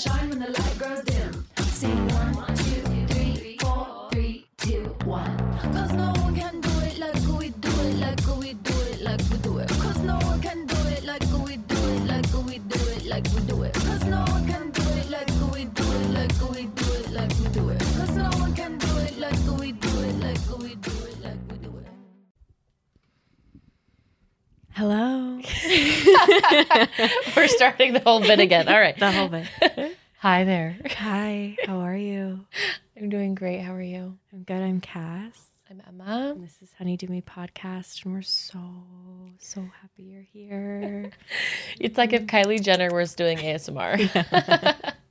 Shine when the light Hello. We're starting the whole bit again. All right. The whole bit. Hi there. Hi, how are you? I'm doing great. How are you? I'm good. I'm Cass. I'm Emma. And this is Honey Do Me podcast, and we're so, so happy you're here. It's like if Kylie Jenner was doing ASMR.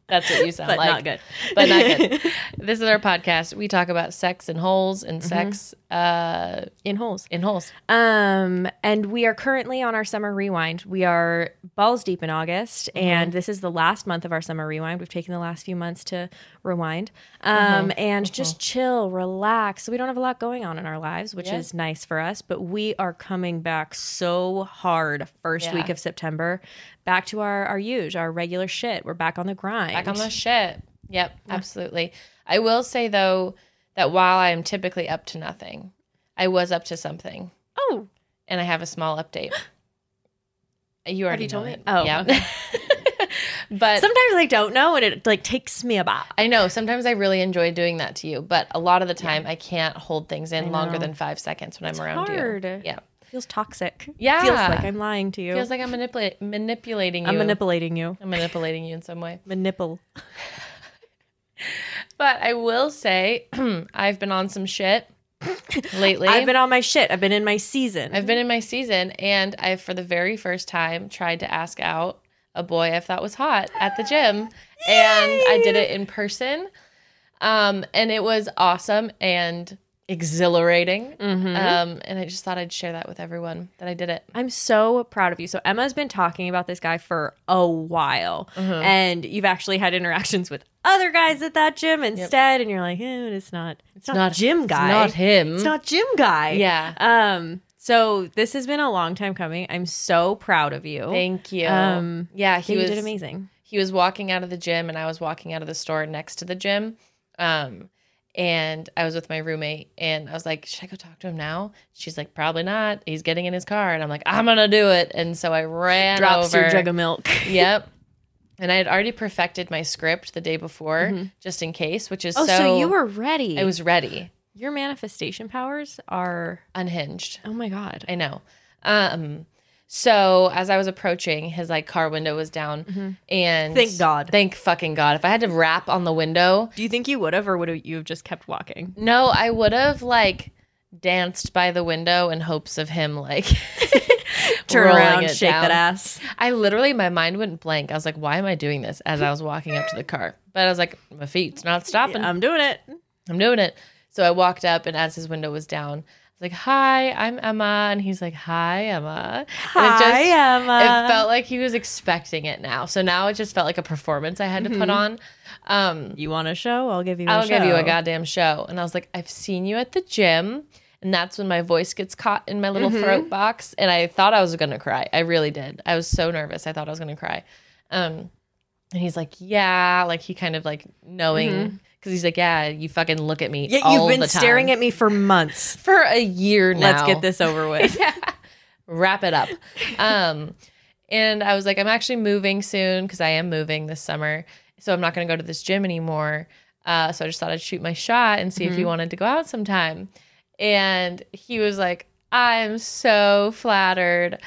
That's what you sound but like. not good. But not good. this is our podcast. We talk about sex and holes and mm-hmm. sex uh, In holes. in holes. Um, and we are currently on our summer rewind. We are balls deep in August, and this is the last month of our summer rewind. We've taken the last few months to rewind, um, and just chill, relax. So we don't have a lot going on in our lives, which Yeah. is nice for us. But we are coming back so hard first Yeah. week of September, back to our our huge, our regular shit. We're back on the grind. Back on the shit. Yep, absolutely. I will say though that while I am typically up to nothing, I was up to something, Oh, and I have a small update. You already you told know me? it. Oh, yeah. okay. but sometimes I don't know, and it like takes me aback. I know sometimes I really enjoy doing that to you, but a lot of the time I can't hold things in longer than five seconds when It's I'm around hard. you. Yeah, Feels toxic. Yeah. feels like I'm lying to you. feels like I'm manipula- manipulating you. I'm manipulating you. I'm manipulating you in some way. Manipul. But I will say, I've been on some shit lately. I've been on my shit. I've been in my season. I've been in my season, and I, for the very first time, tried to ask out a boy I thought was hot at the gym, and I did it in person, um, and it was awesome and exhilarating. Um, and I just thought I'd share that with everyone that I did it. I'm so proud of you. So Emma's been talking about this guy for a while, and you've actually had interactions with other guys at that gym instead, and you're like, eh, it's not, it's not, not- gym guy. Not him. It's not gym guy. Yeah. Um. So this has been a long time coming. I'm so proud of you. Thank you. Um, yeah, he was did amazing. he was walking out of the gym and I was walking out of the store next to the gym. Um, and I was with my roommate and I was like, should I go talk to him now? She's like, probably not. He's getting in his car. And I'm like, I'm going to do it. And so I ran Drops over. your jug of milk. yep. And I had already perfected my script the day before just in case, which is Oh, so, so, you were ready. I was ready, Your manifestation powers are. unhinged. Oh my god. I know. Um, so as I was approaching, his like car window was down, mm-hmm. and Thank God. thank fucking God. If I had to rap on the window, Do you think you would have, or would you have just kept walking? no, I would have like danced by the window in hopes of him like Turn around, shake down. that ass. I literally, my mind went blank. I was like, why am I doing this? As I was walking up to the car, but I was like, my feet's not stopping. I'm doing it. I'm doing it. So I walked up, and as his window was down, like, "Hi, I'm Emma," and he's like, "Hi, Emma." And it Hi, Emma. It felt like he was expecting it now. So now it just felt like a performance I had to put on. Um, You want a show? I'll give you. A I'll give you a goddamn show. And I was like, I've seen you at the gym. And that's when my voice gets caught in my little throat box. And I thought I was going to cry. I really did. I was so nervous. I thought I was going to cry. Um, and he's like, yeah, like he kind of like knowing, because he's like, yeah, you fucking look at me. Yeah, you've been staring at me for months. for a year now. Let's get this over with. yeah. wrap it up. Um, and I was like, I'm actually moving soon because I am moving this summer. So I'm not going to go to this gym anymore. Uh, so I just thought I'd shoot my shot and see if he wanted to go out sometime. And he was like, I'm so flattered.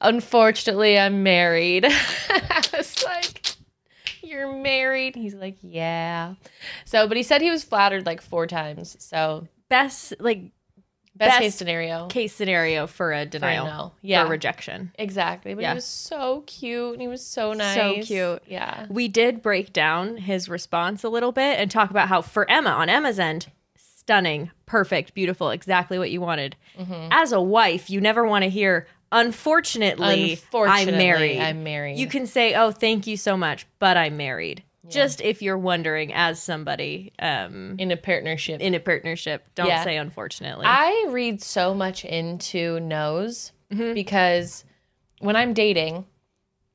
Unfortunately, I'm married. I was like, You're married? He's like, Yeah. So, but he said he was flattered like four times. So, Best like Best, Best case scenario. case scenario for a denial, no. Yeah. for rejection. Exactly. But Yeah. he was so cute and he was so nice. So cute. Yeah. We did break down his response a little bit and talk about how for Emma on Emma's end, stunning, perfect, beautiful, exactly what you wanted. Mm-hmm. As a wife, you never want to hear unfortunately, Unfortunately, I'm married. I'm married. You can say, "Oh, thank you so much, but I'm married." Just if you're wondering as somebody um in a partnership. in a partnership, don't Yeah. say unfortunately. I read so much into no's Mm-hmm. because when I'm dating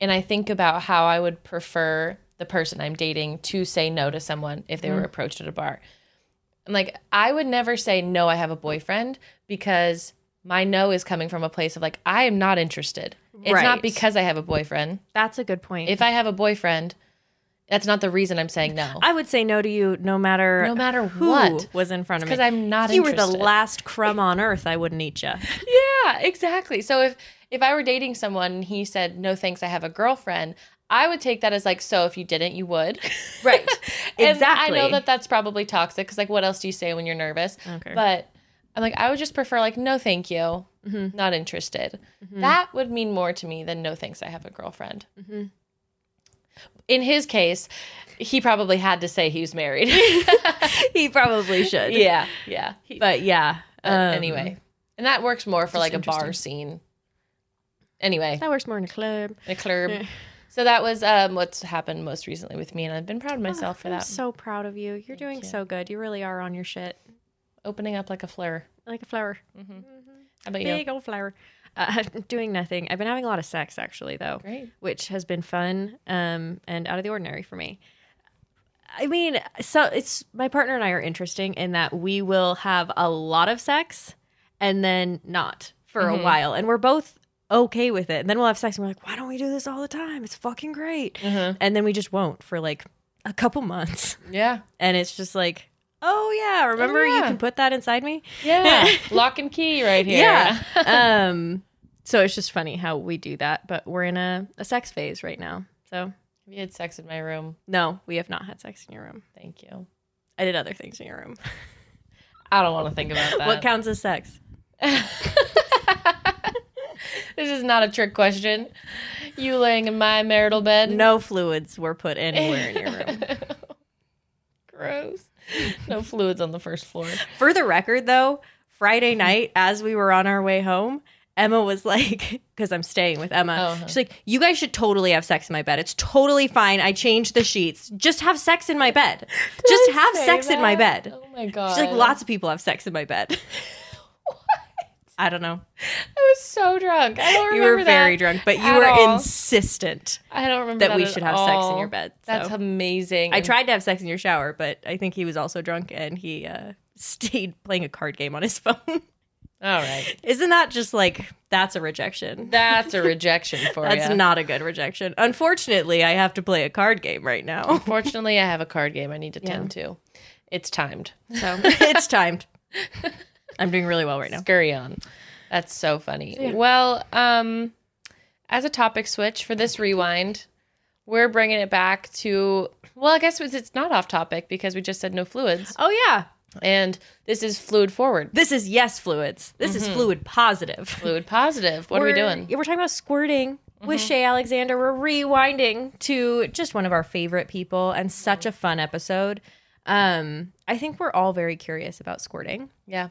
and I think about how I would prefer the person I'm dating to say no to someone if they were Mm-hmm. approached at a bar. I'm like, I would never say no, I have a boyfriend because my no is coming from a place of like, I am not interested. It's Right. not because I have a boyfriend. That's a good point. If I have a boyfriend, that's not the reason I'm saying no. I would say no to you no matter No matter who what. was in front of me. Because I'm not If you were the last crumb on earth, I wouldn't eat you. Yeah, exactly. So if if I were dating someone and he said, "No, thanks, I have a girlfriend," I would take that as like, "So if you didn't, you would." Right. exactly. I know that that's probably toxic because like, what else do you say when you're nervous? Okay. But I'm like, I would just prefer like, "No, thank you, Mm-hmm. not interested." That would mean more to me than "No, thanks, I have a girlfriend." Mm-hmm. In his case, he probably had to say he was married. he probably should. yeah, yeah. He- But yeah. um, anyway, and that works more for like a bar scene. Anyway, That works more in a club. In a club. So that was um, what's happened most recently with me, and I've been proud of myself for I'm that. so proud of you. You're doing you. so good. You really are on your shit. Opening up like a flower. Like a flower. How about Big you? old flower. Uh, doing nothing. I've been having a lot of sex actually, though. Great. which has been fun um, and out of the ordinary for me. I mean, so it's my partner and I are interesting in that we will have a lot of sex and then not for a while, and we're both okay with it. And then we'll have sex and we're like, why don't we do this all the time? It's fucking great. And then we just won't for like a couple months, Yeah. and it's just like, oh yeah, remember you yeah. can put that inside me. Yeah. Lock and key right here. Yeah. um. So it's just funny how we do that, but we're in a, a sex phase right now. So have you had sex in my room. no, we have not had sex in your room. Thank you. I did other things in your room. I don't want to think about that. What counts as sex? this is not a trick question. You laying in my marital bed? No fluids were put anywhere in your room. Gross. No fluids on the first floor. For the record, though, Friday night as we were on our way home, Emma was like, because I'm staying with Emma. Uh-huh. She's like, you guys should totally have sex in my bed. It's totally fine. I changed the sheets. Just have sex in my bed. Just have sex in my bed. Oh my god. She's like, lots of people have sex in my bed. I don't know. I was so drunk. I don't remember. You were very drunk, but you were all. insistent. I don't remember that we at should have sex in your bed, That's amazing. I tried to have sex in your shower, but I think he was also drunk and he uh, stayed playing a card game on his phone. All right. Isn't that just like that's a rejection? That's a rejection for That's you. not a good rejection. Unfortunately, I have to play a card game right now. Unfortunately, I have a card game I need to tend to. It's timed. So it's timed. I'm doing really well right now. Scurry on. That's so funny. Well, um, as a topic switch for this rewind, we're bringing it back to. Well, I guess it's, it's not off topic because we just said no fluids, Oh yeah. and this is fluid forward, This is yes fluids. This is fluid positive. fluid positive. What are we We're- doing? Yeah, we're talking about squirting with Shea Alexander. We're rewinding to just one of our favorite people and such a fun episode. Um, I think we're all very curious about squirting, Yeah.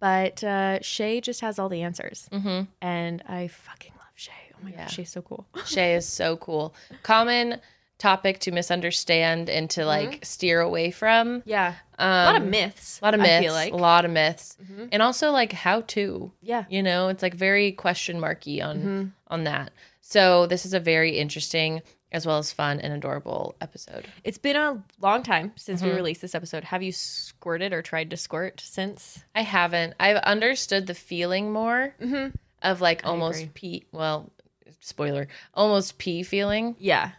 But uh, Shea just has all the answers, Mm-hmm. and I fucking love Shea. Oh my Yeah. god, she's so cool. Shea is so cool. Common topic to misunderstand and to like steer away from. Yeah, Um, a lot of myths. A lot of myths. Like. A lot of myths. And also like how to. Yeah. You know, it's like very question marky on Mm-hmm. on that. So this is a very interesting as well as fun and adorable episode. It's been a long time since Mm-hmm. we released this episode. Have you squirted or tried to squirt since? I haven't. I've understood the feeling more of like almost agree. pee. Well, spoiler, almost pee feeling. Yeah.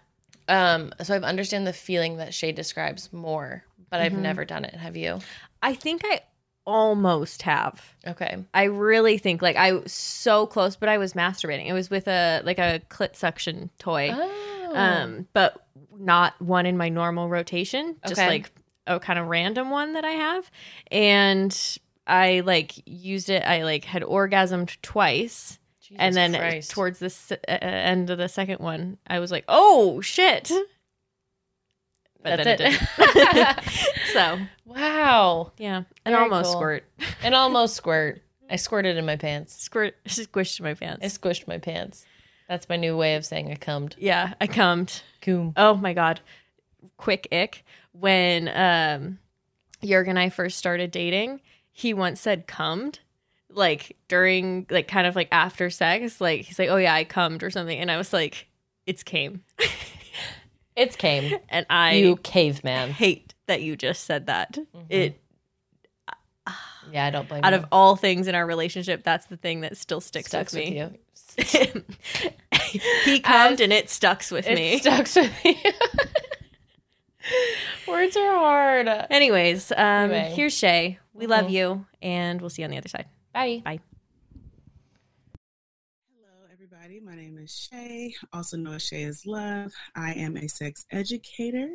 Um, so I've understand the feeling that Shea describes more, but Mm-hmm. I've never done it. Have you? I think I almost have. Okay. I really think like I was so close, but I was masturbating. It was with a like a clit suction toy, Oh. Um, but not one in my normal rotation. Just Okay. like a kind of random one that I have, and I like used it. I like had orgasmed twice, and then Christ. towards the s- uh, end of the second one, I was like, "Oh shit!" But That's then it. didn't. so wow. yeah, an Very almost cool. squirt, And almost squirt. I squirted in my pants. squirt, squished my pants. I squished my pants. That's my new way of saying I cummed. yeah, I cummed. Coom. Oh my god. Quick ick. When um Jurg and I first started dating, he once said cummed. Like during like kind of like after sex. Like he's like, Oh yeah, I cummed or something. And I was like, It's came. It's came. And I you caveman. hate that you just said that. It Yeah, I don't blame out you. of all things in our relationship, that's the thing that still sticks Stucks with me. you. he cummed and it stucks with It me. stucks with me. Words are hard. Anyways, um, Anyway. here's Shea. We love Mhm. you, and we'll see you on the other side. Bye. Bye. Everybody. My name is Shea, also known as Shea is Love. I am a sex educator,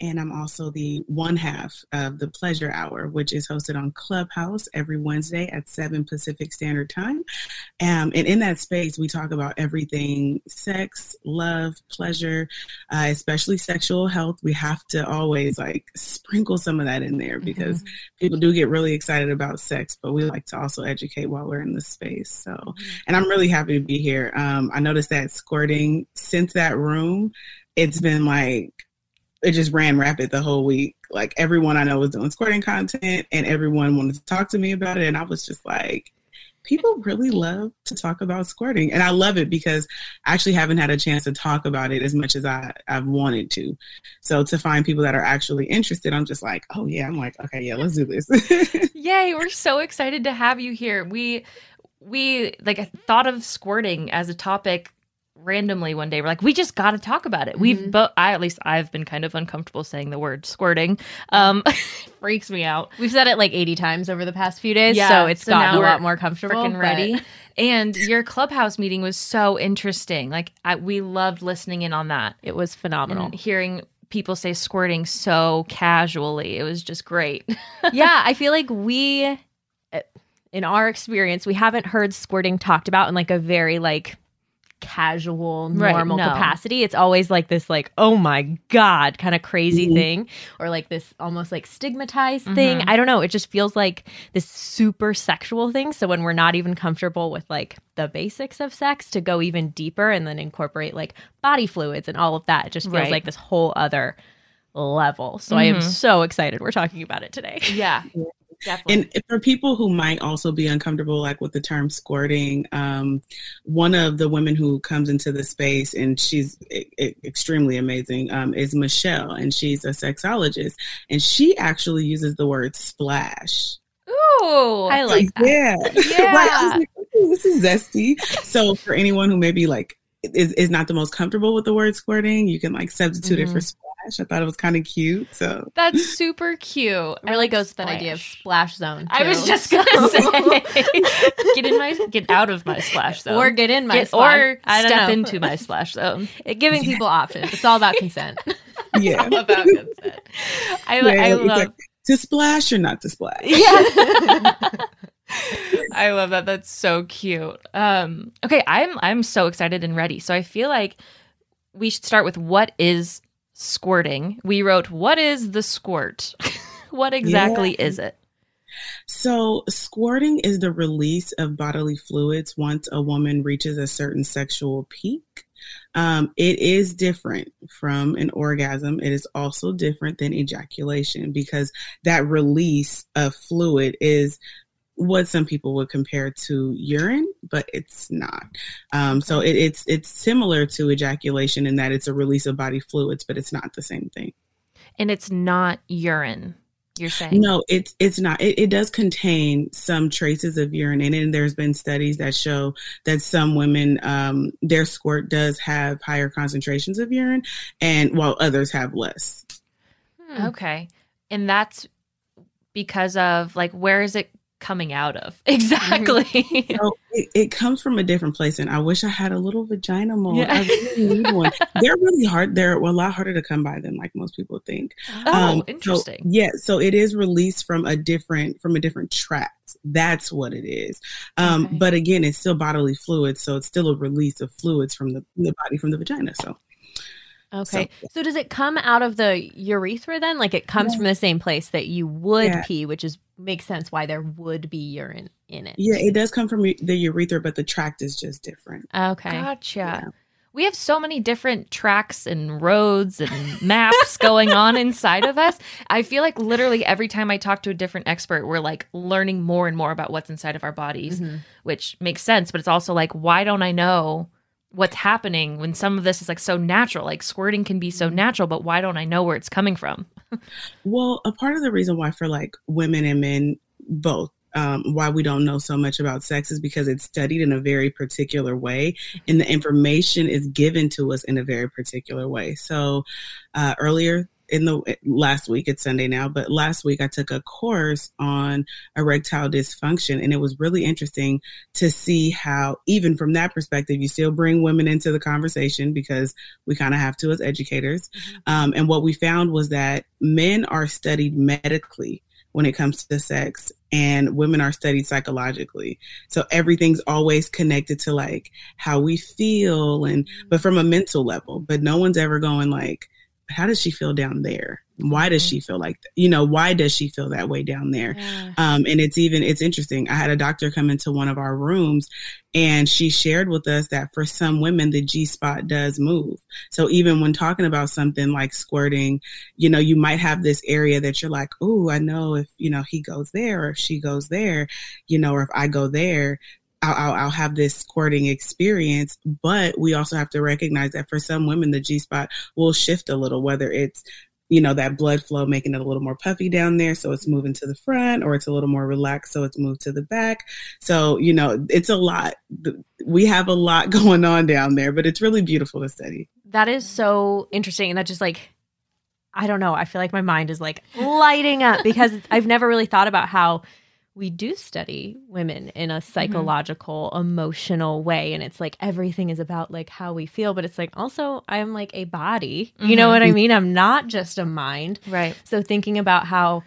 and I'm also the one half of the Pleasure Hour, which is hosted on Clubhouse every Wednesday at 7 Pacific Standard Time. Um, and in that space, we talk about everything sex, love, pleasure, uh, especially sexual health. We have to always like sprinkle some of that in there because people do get really excited about sex, but we like to also educate while we're in the space. So, and I'm really happy to be here. Um, Um, I noticed that squirting since that room, it's been like it just ran rapid the whole week. Like everyone I know was doing squirting content, and everyone wanted to talk to me about it, and I was just like. People really love to talk about squirting, and I love it because I actually haven't had a chance to talk about it as much as I, I've wanted to. So to find people that are actually interested, I'm just like, oh yeah, I'm like, okay, yeah, let's do this. Yay, we're so excited to have you here. We we like thought of squirting as a topic randomly one day. We're like, we just got to talk about it. We've both I at least I've been kind of uncomfortable saying the word squirting. Um freaks me out. We've said it like 80 times over the past few days, Yeah, so it's so gotten a lot more comfortable. Freaking but- ready. And your clubhouse meeting was so interesting. Like I, we loved listening in on that It was phenomenal. and hearing people say squirting so casually. It was just great. yeah, I feel like we, in our experience, we haven't heard squirting talked about in like a very like casual, Right, normal no. capacity. It's always like this like, oh my God, kind of crazy Mhm. thing. Or like this almost like stigmatized thing. Mhm. I don't know. It just feels like this super sexual thing. So when we're not even comfortable with like the basics of sex to go even deeper and then incorporate like body fluids and all of that, it just feels Right. like this whole other level. So I am Mhm. so excited we're talking about it today. yeah. Definitely. And for people who might also be uncomfortable, like with the term squirting, um, one of the women who comes into the space, and she's e- extremely amazing, um, is Michelle, and she's a sexologist, and she actually uses the word splash. Ooh. I like that. Yeah, Yeah. right. I like, "Ooh, this is zesty. So for anyone who maybe like is is not the most comfortable with the word squirting, you can like substitute it for splash. I thought it was kind of cute. So That's super cute. It I really like goes with that idea of splash. splash zone. I was just gonna say, get in my, get out of my splash zone, or get in my Get- splash. or I don't step know. into my splash zone. It- giving people options. It's all about consent. yeah, About consent. I, Yeah, I love. like, to splash or not to splash. Yeah. I love that. That's so cute. Um, okay, I'm I'm so excited and ready. So I feel like we should start with what is squirting. We wrote what is the squirt? what exactly is it? So, squirting is the release of bodily fluids once a woman reaches a certain sexual peak. Um, it is different from an orgasm. It is also different than ejaculation because that release of fluid is what some people would compare to urine, but it's not. Um, so it, it's it's similar to ejaculation in that it's a release of body fluids, but it's not the same thing. And it's not urine. You're saying No, it's it's not. It, it does contain some traces of urine in it, and there's been studies that show that some women, um, their squirt does have higher concentrations of urine, and while others have less. Okay. And that's because of like where is it coming out of? Exactly. So it, it comes from a different place, and I wish I had a little vagina mold. Yeah. I really need one. They're really hard. They're a lot harder to come by than like most people think. oh, Um, so- interesting. yeah, so it is released from a different from a different tract. That's what it is. Um, Okay. But again, it's still bodily fluids, so it's still a release of fluids from the, the body from the vagina. So Okay. So, does it come out of the urethra then? Like it comes Yeah. from the same place that you would Yeah. pee, which is makes sense why there would be urine in it. yeah, it does come from the urethra, but the tract is just different. Okay. Gotcha. Yeah. We have so many different tracks and roads and maps going on inside of us. I feel like literally every time I talk to a different expert, we're like learning more and more about what's inside of our bodies, Mhm. which makes sense. But it's also like, why don't I know what's happening when some of this is like so natural? Like squirting can be so natural, but why don't I know where it's coming from? Well, a part of the reason why for like women and men both um, why we don't know so much about sex is because it's studied in a very particular way and the information is given to us in a very particular way. So uh, earlier in the last week, it's Sunday now, but last week I took a course on erectile dysfunction and it was really interesting to see how even from that perspective, you still bring women into the conversation because we kind of have to as educators. Um, and what we found was that men are studied medically when it comes to sex and women are studied psychologically. So everything's always connected to like how we feel and but from a mental level, but no one's ever going like how does she feel down there? Why does she feel like you know, why does she feel that way down there? Um, and it's even it's interesting. I had a doctor come into one of our rooms, and she shared with us that for some women the G spot does move. So even when talking about something like squirting, you know, you might have this area that you're like, oh, I know if you know he goes there or if she goes there, you know, or if I go there. I'll, I'll, have this squirting experience, but we also have to recognize that for some women, the G spot will shift a little, whether it's you know, that blood flow making it a little more puffy down there. So it's moving to the front or it's a little more relaxed. So it's moved to the back. So, you know, it's a lot. We have a lot going on down there, but it's really beautiful to study. That is so interesting. And that just like, I don't know. I feel like my mind is like lighting up because I've never really thought about how we do study women in a psychological, emotional way. And it's like everything is about like how we feel, but it's like also I'm like a body. You know Mhm. what I mean? I'm not just a mind. Right. So thinking about how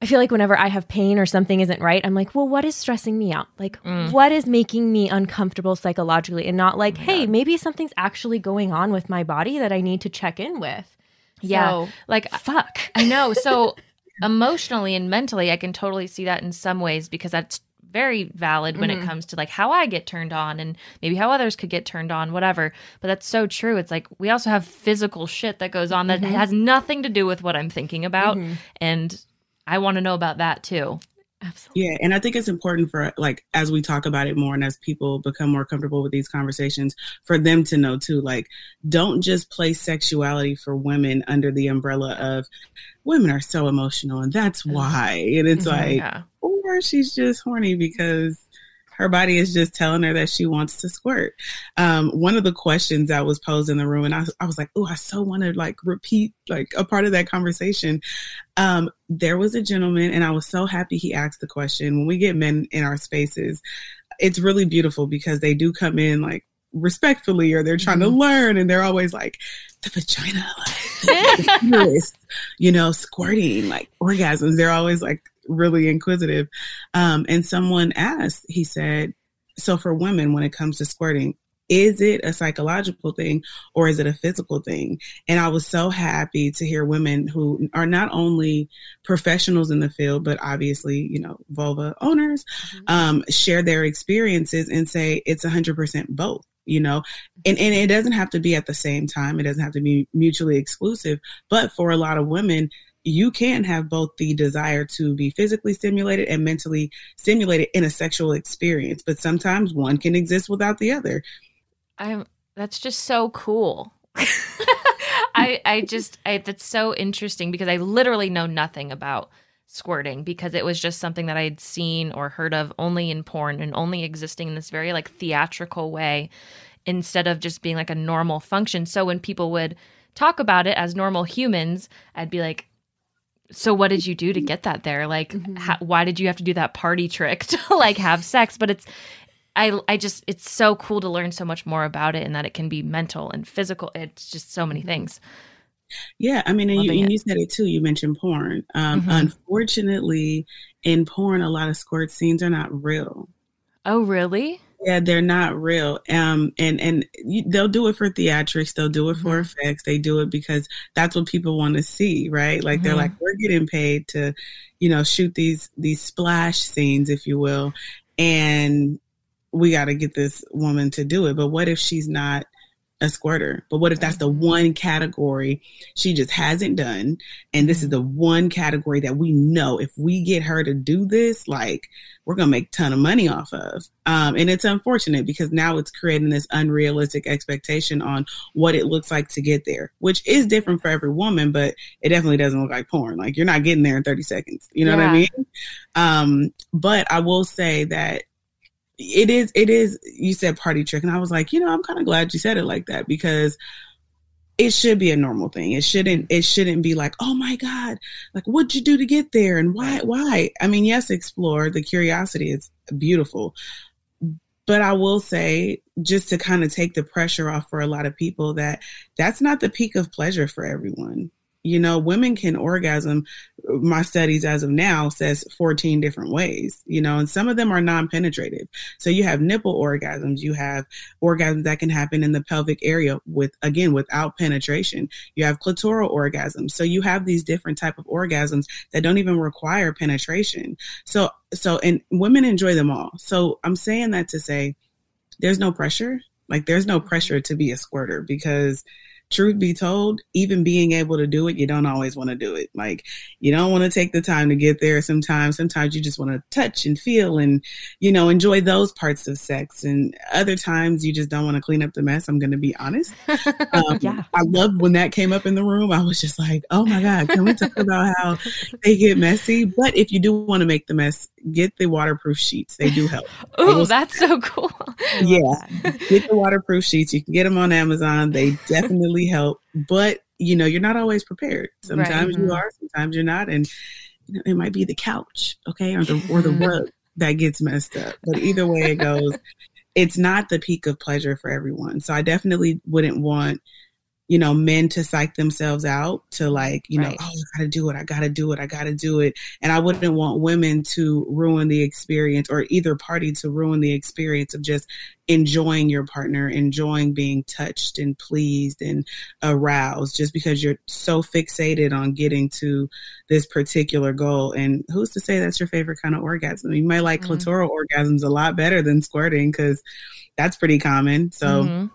I feel like whenever I have pain or something isn't right, I'm like, well, what is stressing me out? Like, Mm. what is making me uncomfortable psychologically? And not like, Oh hey, God. maybe something's actually going on with my body that I need to check in with. Yeah. So, Like fuck. I know. So emotionally and mentally, I can totally see that in some ways because that's very valid when Mhm. it comes to like how I get turned on and maybe how others could get turned on, whatever. But that's so true. It's like we also have physical shit that goes on that Mhm. has nothing to do with what I'm thinking about. Mhm. And I want to know about that too. Absolutely. Yeah. And I think it's important for, like, as we talk about it more and as people become more comfortable with these conversations, for them to know too, like, don't just place sexuality for women under the umbrella of women are so emotional and that's why. And it's Mhm. like, Yeah. or she's just horny because her body is just telling her that she wants to squirt. Um, one of the questions that was posed in the room, and I, was- I was like, oh, I so want to like repeat like a part of that conversation. Um, there was a gentleman, and I was so happy he asked the question. When we get men in our spaces, it's really beautiful because they do come in like respectfully or they're trying to learn and they're always like the vagina like the uterus, you know squirting like orgasms they're always like really inquisitive. Um and someone asked he said so for women when it comes to squirting is it a psychological thing or is it a physical thing? And i was so happy to hear women who are not only professionals in the field but obviously you know vulva owners um, share their experiences and say it's 100% both you know? And, and it doesn't have to be at the same time. It doesn't have to be mutually exclusive but for a lot of women you can have both the desire to be physically stimulated and mentally stimulated in a sexual experience but sometimes one can exist without the other I'm that's just so cool. I I just I that's so interesting because I literally know nothing about squirting because it was just something that I had seen or heard of only in porn and only existing in this very like theatrical way instead of just being like a normal function. So when people would talk about it as normal humans, I'd be like so what did you do to get that there? Like, Mhm. how, why did you have to do that party trick to like have sex? But it's, I, I just, it's so cool to learn so much more about it and that it can be mental and physical. It's just so many things. Yeah, I mean, and you, and you said it too. You mentioned porn. Um, Mhm. Unfortunately, in porn, a lot of squirt scenes are not real. Oh, really? Yeah, they're not real. Um, and and you, they'll do it for theatrics. They'll do it for Mhm. effects. They do it because that's what people want to see, right? Like they're Mhm. like, we're getting paid to, you know, shoot these these splash scenes, if you will, and we got to get this woman to do it. But what if she's not a squirter? But what if that's the one category she just hasn't done, and this is the one category that we know if we get her to do this, like we're gonna make a ton of money off of. Um, and it's unfortunate because now it's creating this unrealistic expectation on what it looks like to get there, which is different for every woman, but it definitely doesn't look like porn. Like you're not getting there in 30 seconds. You know what I mean? Um, but I will say that it is, it is, you said party trick. And I was like, you know, I'm kind of glad you said it like that because it should be a normal thing. It shouldn't, it shouldn't be like, oh my God, like what'd you do to get there? And why, why? I mean, yes, explore the curiosity is beautiful. But I will say, just to kind of take the pressure off for a lot of people, that that's not the peak of pleasure for everyone. You know, women can orgasm. My studies as of now says 14 different ways, you know, and some of them are non penetrative. So you have nipple orgasms, you have orgasms that can happen in the pelvic area with, again, without penetration. You have clitoral orgasms. So you have these different type of orgasms that don't even require penetration. So, so, and women enjoy them all. So I'm saying that to say there's no pressure. Like there's no pressure to be a squirter because truth be told, even being able to do it, you don't always want to do it. Like you don't want to take the time to get there sometimes. Sometimes you just want to touch and feel and, you know, enjoy those parts of sex. And other times you just don't want to clean up the mess. I'm going to be honest. Um, Yeah. I love when that came up in the room. I was just like, oh my God, can we talk about how they get messy? But if you do want to make the mess, get the waterproof sheets. They do help. Oh, that's so cool. Yeah. Get the waterproof sheets. You can get them on Amazon. They definitely help. But, you know, you're not always prepared. Sometimes Mhm. you are, sometimes you're not. And you know, it might be the couch, okay, or the or the rug that gets messed up. But either way it goes, it's not the peak of pleasure for everyone. So I definitely wouldn't want you know, men to psych themselves out to like, you know, oh, I gotta do it, I gotta do it, I gotta do it. And I wouldn't want women to ruin the experience or either party to ruin the experience of just enjoying your partner, enjoying being touched and pleased and aroused just because you're so fixated on getting to this particular goal. And who's to say that's your favorite kind of orgasm? You might like Mhm. clitoral orgasms a lot better than squirting because that's pretty common. So Mhm.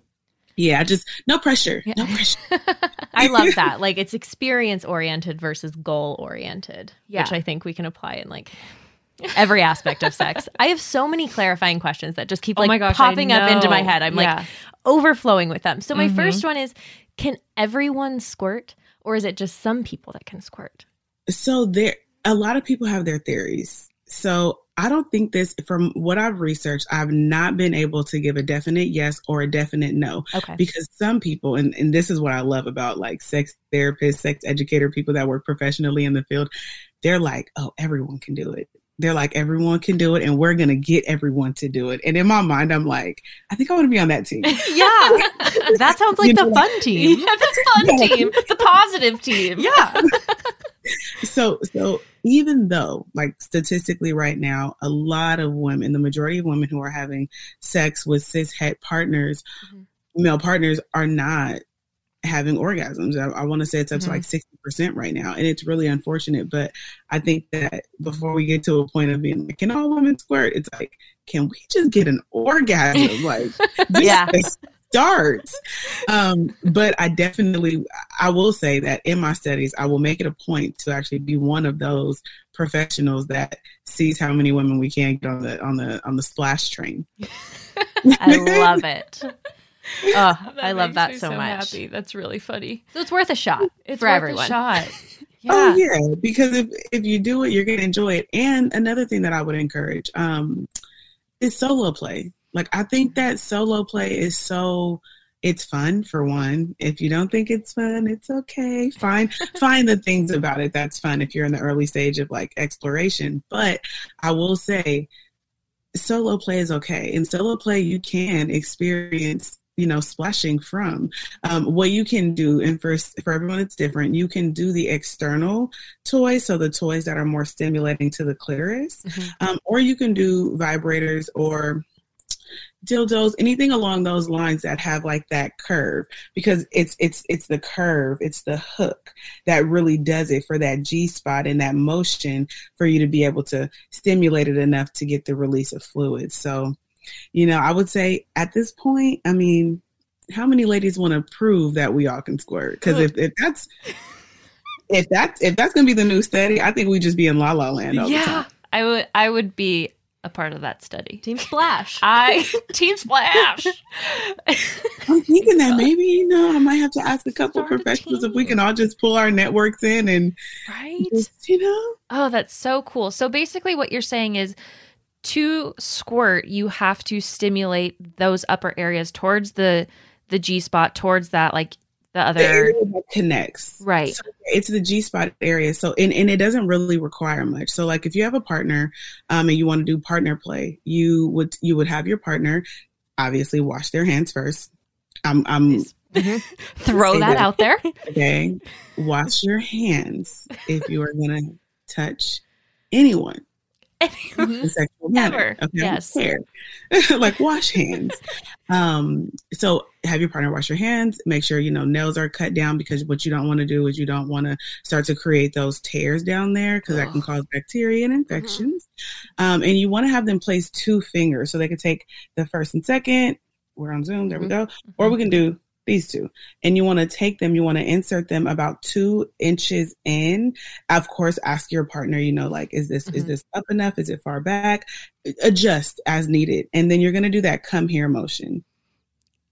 Yeah, just no pressure. Yeah. No pressure. I love that. Like it's experience oriented versus goal oriented, Yeah. which I think we can apply in like every aspect of sex. I have so many clarifying questions that just keep Oh like my gosh, popping up into my head. I'm Yeah. like overflowing with them. So my Mhm. first one is can everyone squirt or is it just some people that can squirt? So there a lot of people have their theories. So I don't think this from what I've researched, I've not been able to give a definite yes or a definite no. Okay. Because some people, and, and this is what I love about like sex therapists, sex educator, people that work professionally in the field, they're like, oh, everyone can do it. They're like, everyone can do it, and we're gonna get everyone to do it. And in my mind, I'm like, I think I want to be on that team. yeah. that sounds like You the know, fun team. yeah, the fun team, the positive team. Yeah. so so even though like statistically right now a lot of women the majority of women who are having sex with cis het partners Mhm. male partners are not having orgasms i, I want to say it's up Mhm. to like 60% right now and it's really unfortunate but i think that before we get to a point of being like can all women squirt it's like can we just get an orgasm like Yeah. start um but i definitely i will say that in my studies i will make it a point to actually be one of those professionals that sees how many women we can get on the on the on the splash train I love it. Oh, I love that me so, much. Happy. That's really funny. So it's worth a shot It's for worth everyone. a shot. Yeah. Oh yeah, because if if you do it, you're gonna enjoy it. And another thing that I would encourage um, is solo play. Like I think that solo play is so it's fun for one. If you don't think it's fun, it's okay. Find find the things about it that's fun if you're in the early stage of like exploration. But I will say solo play is okay. In solo play you can experience you know splashing from. Um, what you can do and for for everyone it's different. You can do the external toys so the toys that are more stimulating to the clitoris. Um, or you can do vibrators or dildos anything along those lines that have like that curve because it's it's it's the curve it's the hook that really does it for that g spot and that motion for you to be able to stimulate it enough to get the release of fluids so you know i would say at this point i mean how many ladies want to prove that we all can squirt because if, if that's if that's if that's gonna be the new study i think we'd just be in la la land all the yeah, time I would. I would be a part of that study. Team Splash. I Team Splash. I'm thinking that maybe you know I might have to ask a couple Start a professionals if we can all just pull our networks in and right. just, you know. Oh, that's so cool. So basically, what you're saying is to squirt, you have to stimulate those upper areas towards the the G spot, towards that like the The other. area that connects. Right. So it's the G spot area. So and, and it doesn't really require much. So like if you have a partner um and you want to do partner play, you would you would have your partner obviously wash their hands first. I'm I'm Throw that that. out there. okay. Wash your hands if you are gonna touch anyone. In sexual manner. Okay, Yes. Like wash hands. um, so have your partner wash your hands. Make sure you know nails are cut down because what you don't want to do is you don't want to start to create those tears down there because that can cause bacteria and infections. Um, and you want to have them place two fingers so they can take the first and second. We're on Zoom. There we go. Or we can do these two and you want to take them you want to insert them about two inches in of course ask your partner you know like is this is Mhm. this up enough is it far back adjust as needed and then you're going to do that come here motion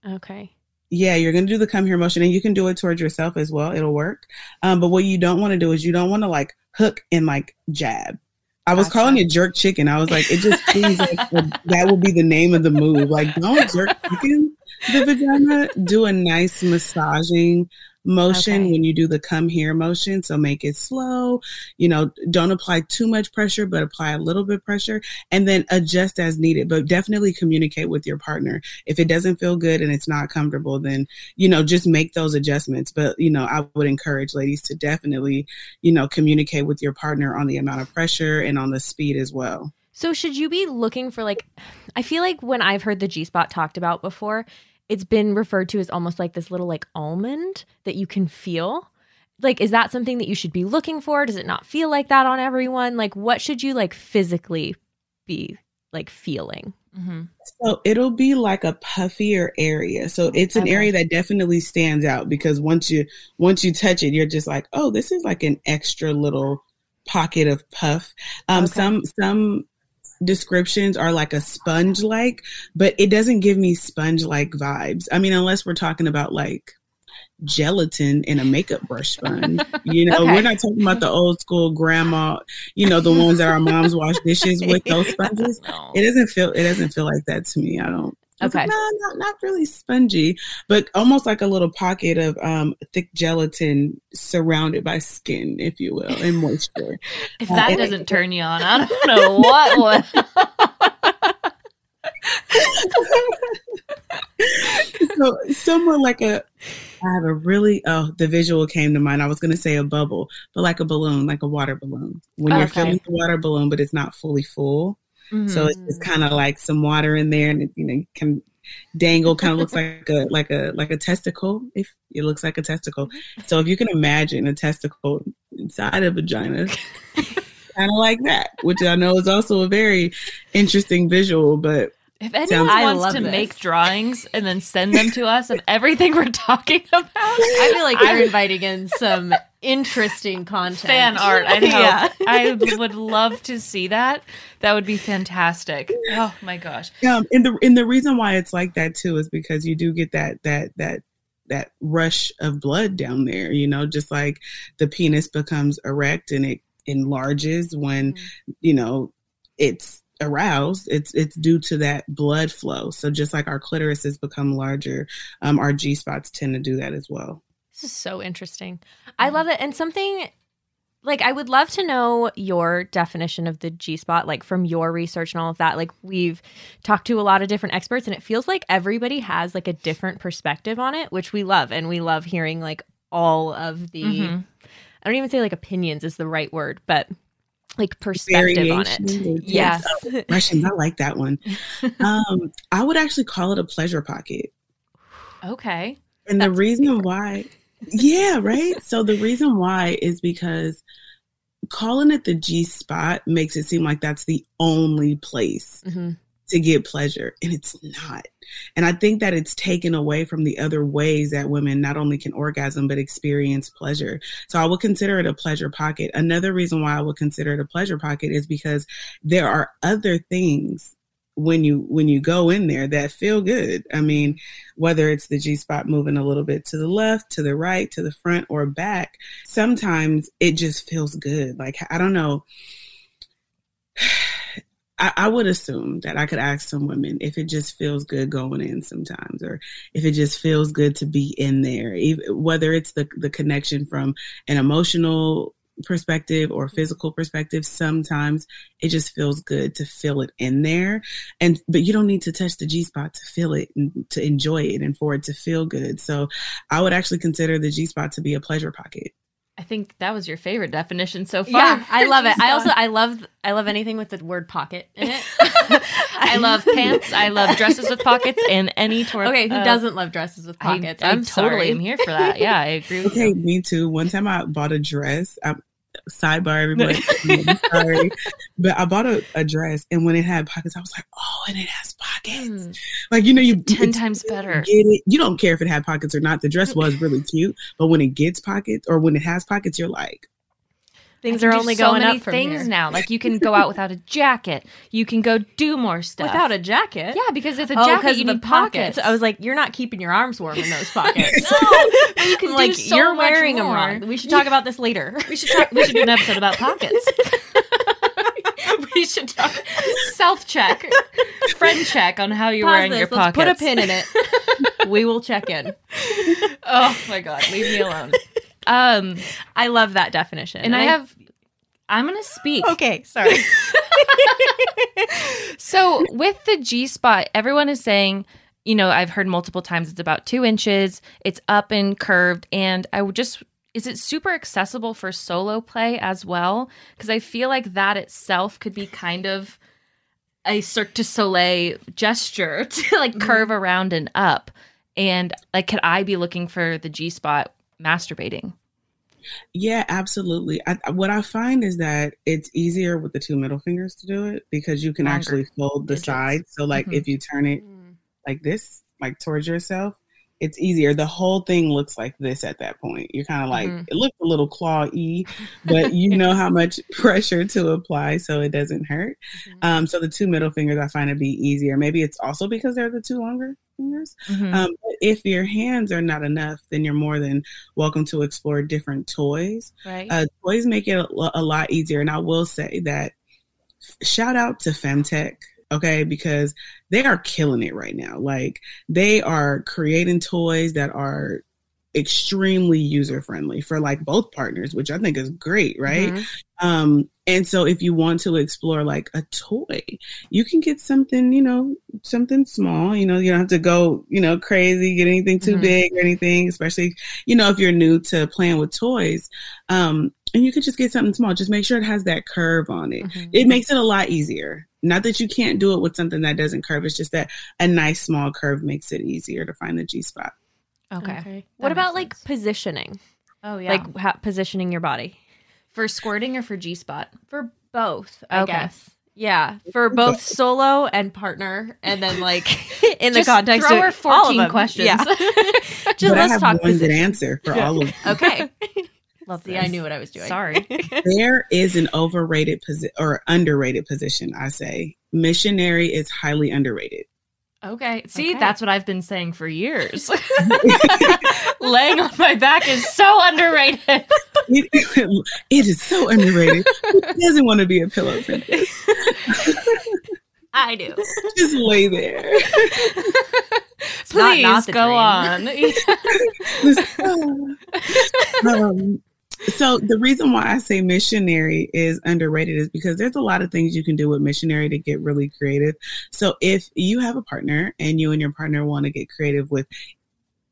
Okay. yeah you're going to do the come here motion and you can do it towards yourself as well it'll work um, but what you don't want to do is you don't want to like hook and like jab I was Gotcha. calling it jerk chicken. I was like, it just seems like that will be the name of the move. Like, don't jerk chicken the vagina. Do a nice massaging motion Okay. when you do the come here motion. So make it slow. You know, don't apply too much pressure, but apply a little bit pressure and then adjust as needed. But definitely communicate with your partner. If it doesn't feel good and it's not comfortable, then, you know, just make those adjustments. But, you know, I would encourage ladies to definitely, you know, communicate with your partner on the amount of pressure and on the speed as well. So should you be looking for like I feel like when I've heard the G spot talked about before, it's been referred to as almost like this little like almond that you can feel. Like is that something that you should be looking for? Does it not feel like that on everyone? Like what should you like physically be like feeling? Mm-hmm. So it'll be like a puffier area. So it's an Okay. area that definitely stands out because once you once you touch it, you're just like, oh, this is like an extra little pocket of puff. Um, Okay. Some some descriptions are like a sponge like, but it doesn't give me sponge like vibes. I mean, unless we're talking about like gelatin in a makeup brush sponge. You know, Okay. we're not talking about the old school grandma, you know, the ones that our moms wash dishes with those sponges. It doesn't feel it doesn't feel like that to me. I don't Was like, Okay. no, not not really spongy, but almost like a little pocket of um thick gelatin surrounded by skin, if you will, and moisture. If Uh, that and- doesn't turn you on, I don't know what would. so somewhere like a I have a really oh the visual came to mind. I was gonna say a bubble, but like a balloon, like a water balloon. When you're filling the water balloon, but it's not fully full. So it's just mm-hmm. kind of like some water in there, and it, you know you can dangle. Kind of looks like a like a like a testicle. If it looks like a testicle, so if you can imagine a testicle inside a vagina, kind of like that, which I know is also a very interesting visual. But If anyone I wants to this. make drawings and then send them to us of everything we're talking about, I feel like I- you're inviting in some interesting content. fan art, I'd hope. Yeah. I would love to see that. That would be fantastic. Oh my gosh. um, and the and the reason why it's like that too is because you do get that that that that rush of blood down there. You know, just like the penis becomes erect and it enlarges when you know it's aroused it's it's due to that blood flow so just like our clitorises become larger um, our g spots tend to do that as well This is so interesting. I love it. And something like I would love to know your definition of the G spot, like from your research and all of that. Like we've talked to a lot of different experts, and it feels like everybody has like a different perspective on it, which we love. And we love hearing like all of the Mhm. I don't even say like opinions is the right word, but like perspective on it. or Yes. Russians, I like that one. Um, I would actually call it a pleasure pocket. Okay. And the reason why, yeah, right. So the reason why is because calling it the G spot makes it seem like that's the only place Mhm. to get pleasure, and it's not. And I think that it's taken away from the other ways that women not only can orgasm but experience pleasure. So I would consider it a pleasure pocket. Another reason why I would consider it a pleasure pocket is because there are other things when you when you go in there that feel good. I mean, whether it's the G spot moving a little bit to the left, to the right, to the front or back, sometimes it just feels good. Like I don't know. I, I would assume that I could ask some women if it just feels good going in sometimes, or if it just feels good to be in there, even, whether it's the the connection from an emotional perspective or physical perspective sometimes it just feels good to feel it in there. And but you don't need to touch the g spot to feel it and to enjoy it and for it to feel good. So i would actually consider the g spot to be a pleasure pocket I think that was your favorite definition so far. Yeah, I love it. I also I love I love anything with the word pocket in it. I love pants. I love dresses with pockets and any tor- Okay, who uh, doesn't love dresses with pockets? I, I'm totally sorry. am here for that. Yeah, I agree with okay you. me too one time i bought a dress I, sidebar everybody sorry but i bought a, a dress and when it had pockets i was like oh and it has pockets Mm, like you know you Ten it's- times better. get it. You don't care if it had pockets or not. The dress was really cute, but when it gets pockets or when it has pockets, you're like, Things are only so going many up from things here. now. Like you can go out without a jacket. You can go do more stuff without a jacket. Yeah, because with a Oh, jacket you need pockets. pockets. I was like, you're not keeping your arms warm in those pockets. no, but you can like do so you're much wearing them wrong. We should talk about this later. We should talk, we should do an episode about pockets. we should talk self check, friend check on how you're Pause wearing this. your Let's pockets. put a pin in it. we will check in. Oh my god, leave me alone. Um, I love that definition. and I have, I'm gonna speak. okay. Sorry. So with the G spot, everyone is saying, you know, I've heard multiple times it's about two inches, it's up and curved, and I would just is it super accessible for solo play as well? Because I feel like that itself could be kind of a Cirque du Soleil gesture to like curve around and up. And like, could I be looking for the G spot masturbating? yeah, absolutely. I, I- what I find is that it's easier with the two middle fingers to do it because you can Longer actually fold the digits. sides. So, like, Mhm. if you turn it like this, like towards yourself, it's easier. The whole thing looks like this at that point. You're kind of like, Mhm. it looks a little claw y, but you know how much pressure to apply so it doesn't hurt. Um, so the two middle fingers, I find to be easier. Maybe it's also because they're the two longer fingers. Mhm. Um, if your hands are not enough, then you're more than welcome to explore different toys. right. Uh, toys make it a, a lot easier. And I will say that shout out to Femtech, okay, because they are killing it right now. Like they are creating toys that are extremely user friendly for like both partners, which I think is great, right? Mhm. Um, and so if you want to explore like a toy, you can get something, you know, something small, you know, you don't have to go, you know, crazy, get anything too Mhm. big or anything, especially, you know, if you're new to playing with toys. Um, and you could just get something small. Just make sure it has that curve on it. Mhm. It makes it a lot easier. Not that you can't do it with something that doesn't curve. It's just that a nice small curve makes it easier to find the G spot. okay. What about makes like positioning? Oh yeah. Like ha- positioning your body for squirting or for G spot? for both. I Okay. guess. Yeah, for both solo and partner, and then like in the context throw of her all of 14 them. questions. Yeah. Just but let's have talk one good answer for all of them. Okay. Love See, I knew what I was doing. Sorry. there is an overrated position or underrated position, I say. Missionary is highly underrated. Okay. See, Okay. that's what I've been saying for years. Laying on my back is so underrated. it, it is so underrated. Who doesn't want to be a pillow princess? I do. Just lay there. Please not the go dream. on. um, so the reason why I say missionary is underrated is because there's a lot of things you can do with missionary to get really creative. So if you have a partner and you and your partner want to get creative with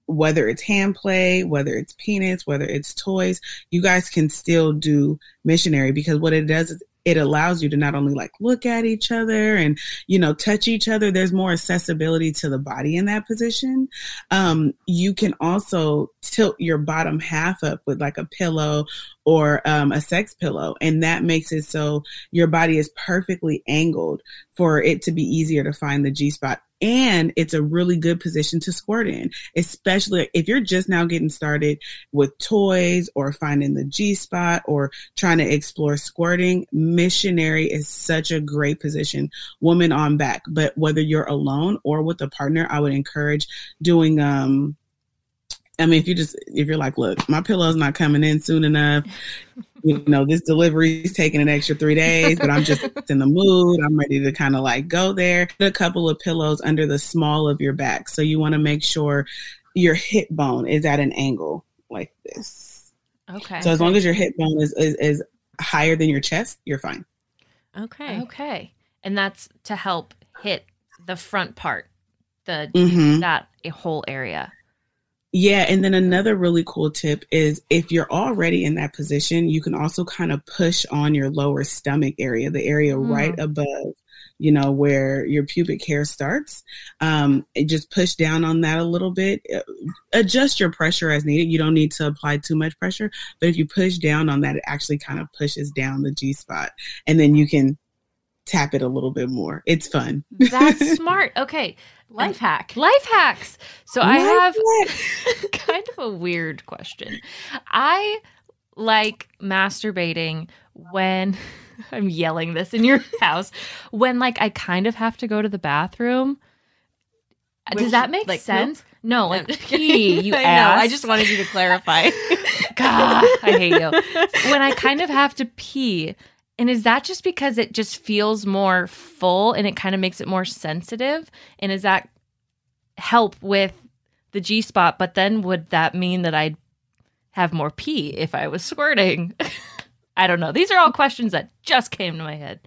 whether it's hand play, whether it's penis, whether it's toys, you guys can still do missionary because what it does is it allows you to not only like look at each other and you know touch each other there's more accessibility to the body in that position. Um, you can also tilt your bottom half up with like a pillow or um, a sex pillow and that makes it so your body is perfectly angled for it to be easier to find the g spot and it's a really good position to squirt in, especially if you're just now getting started with toys or finding the G spot or trying to explore squirting. Missionary is such a great position, woman on back. But whether you're alone or with a partner, I would encourage doing, um, I mean, if you just if you're like, look, my pillow's not coming in soon enough. You know, this delivery is taking an extra three days, but I'm just in the mood. I'm ready to kind of like go there. Put a couple of pillows under the small of your back. So you want to make sure your hip bone is at an angle like this. Okay. So as long as your hip bone is, is, is higher than your chest, you're fine. Okay. Okay. And that's to help hit the front part, the Mhm. that whole area. Yeah, and then another really cool tip is if you're already in that position, you can also kind of push on your lower stomach area, the area Mm. right above, you know, where your pubic hair starts. Um, just push down on that a little bit. Uh, Adjust your pressure as needed. You don't need to apply too much pressure, but if you push down on that, it actually kind of pushes down the G spot, and then you can tap it a little bit more. It's fun. That's smart. Okay. Life hack. Life hacks. So I have kind of a weird question. I like masturbating when I'm yelling this in your house when like I kind of have to go to the bathroom. Which, Does that make like, sense? No, like pee, you I know. I just wanted you to clarify. God, I hate you. When I kind of have to pee, and is that just because it just feels more full and it kind of makes it more sensitive? And is that help with the G spot? But then would that mean that I'd have more pee if I was squirting? I don't know. These are all questions that just came to my head.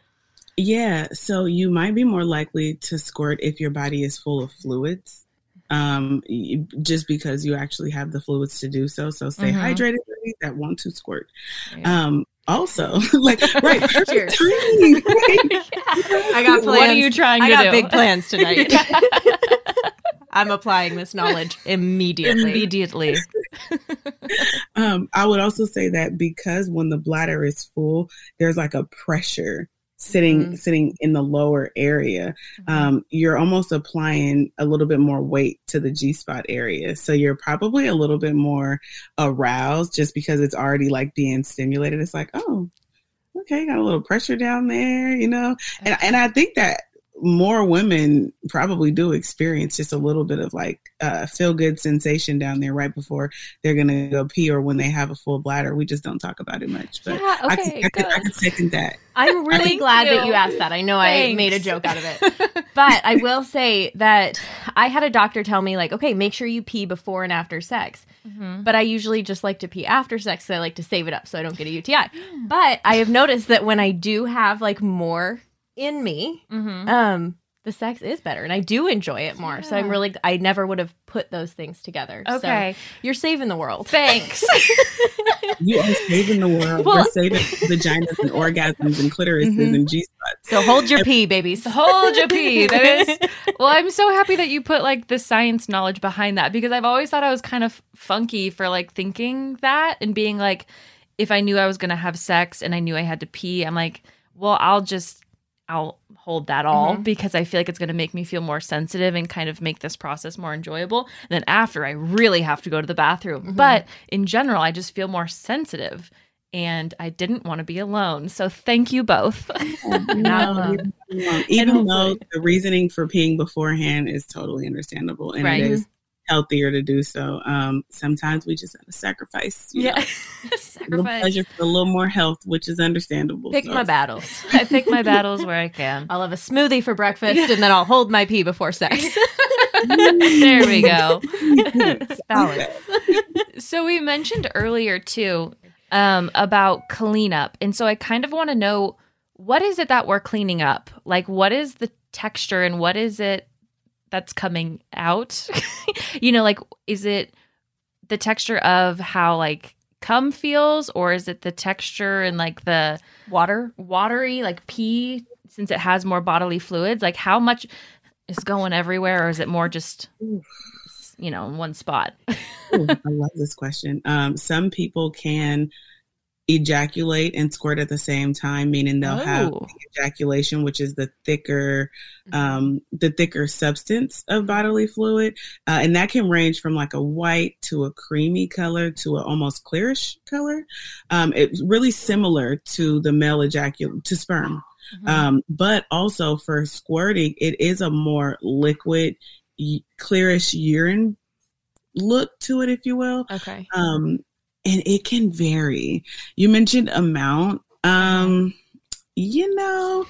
Yeah, so you might be more likely to squirt if your body is full of fluids, um, just because you actually have the fluids to do so. So stay Mhm. hydrated, that want to squirt. Yeah. Um, also, like right, perfect Cheers. timing. right? I got plans. What are you trying I to i got do? big plans tonight. I'm applying this knowledge immediately. Immediately. Um, I would also say that because when the bladder is full, there's like a pressure sitting Mhm. sitting in the lower area. Um, you're almost applying a little bit more weight to the G spot area, so you're probably a little bit more aroused just because it's already like being stimulated. It's like, oh, okay, got a little pressure down there, you know, and and I think that more women probably do experience just a little bit of like uh, feel good sensation down there right before they're gonna go pee or when they have a full bladder. We just don't talk about it much, but Yeah, I, can, I, can, I can second that. I'm really Thank glad that you. you asked that. I know I made a joke out of it. But I will say that I had a doctor tell me, like, okay, make sure you pee before and after sex. Mhm. But I usually just like to pee after sex. So I like to save it up so I don't get a UTI. But I have noticed that when I do have like more in me, Mhm. um, the sex is better and I do enjoy it more. So I'm really, I never would have put those things together. Okay. So you're saving the world. Thanks. You are saving the world. Well- We're saving vaginas and orgasms and clitorises Mhm. and G spots. So hold your pee, babies. Hold your pee. That is. Well, I'm so happy that you put like the science knowledge behind that because I've always thought I was kind of funky for like thinking that and being like, if I knew I was gonna have sex and I knew I had to pee, I'm like, well, I'll just I'll hold that all Mhm. because I feel like it's gonna make me feel more sensitive and kind of make this process more enjoyable. And then after, I really have to go to the bathroom. Mhm. But in general, I just feel more sensitive. And I didn't want to be alone. So thank you both. Not alone. Even though the reasoning for peeing beforehand is totally understandable and Right. it is healthier to do so. Um, sometimes we just have to sacrifice. you know, Yeah. a Sacrifice. pleasure for a little more health, which is understandable. Pick So- my battles. I pick my battles where I can. I'll have a smoothie for breakfast and then I'll hold my pee before sex. there we go. Balance. So we mentioned earlier too um, about cleanup, and so I kind of want to know what is it that we're cleaning up? Like, what is the texture and what is it that's coming out? you know, like, is it the texture of how like cum feels, or is it the texture and like the Water. watery like pee since it has more bodily fluids? Like, how much is going everywhere, or is it more just you know in one spot? Ooh, I love this question. Um, some people can ejaculate and squirt at the same time, meaning they'll have Oh. ejaculation, which is the thicker, um, the thicker substance of bodily fluid, uh, and that can range from like a white to a creamy color to an almost clearish color. Um, it's really similar to the male ejaculate to sperm, um, but also for squirting, it is a more liquid, clearish urine look to it, if you will. Okay. Um, and it can vary. You mentioned amount. Um, you know,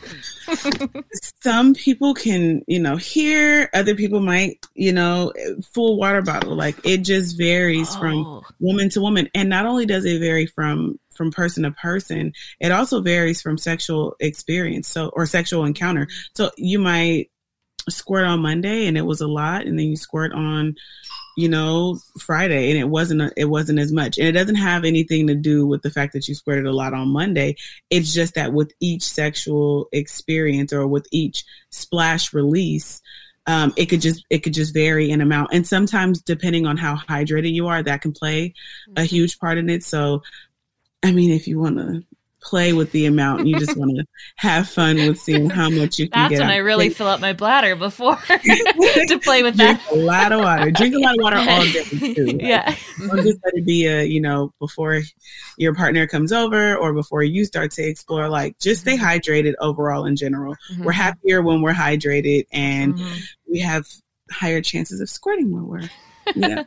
some people can, you know, hear, other people might, you know, full water bottle. Like it just varies from Oh. woman to woman. And not only does it vary from from person to person, it also varies from sexual experience. So or sexual encounter. So you might squirt on Monday and it was a lot, and then you squirt on, you know, Friday and it wasn't a, it wasn't as much. And it doesn't have anything to do with the fact that you squirted a lot on Monday. It's just that with each sexual experience or with each splash release, um, it could just it could just vary in amount. And sometimes depending on how hydrated you are, that can play a huge part in it. So I mean, if you want to play with the amount, you just want to have fun with seeing how much you can That's get. when. I really fill up my bladder before to play with drink that. a lot of water. Drink a lot of water all day too. Yeah. Don't just let it be a, you know, before your partner comes over or before you start to explore. Like, just stay hydrated overall in general. We're happier when we're hydrated and Mhm. we have higher chances of squirting when we're, yeah.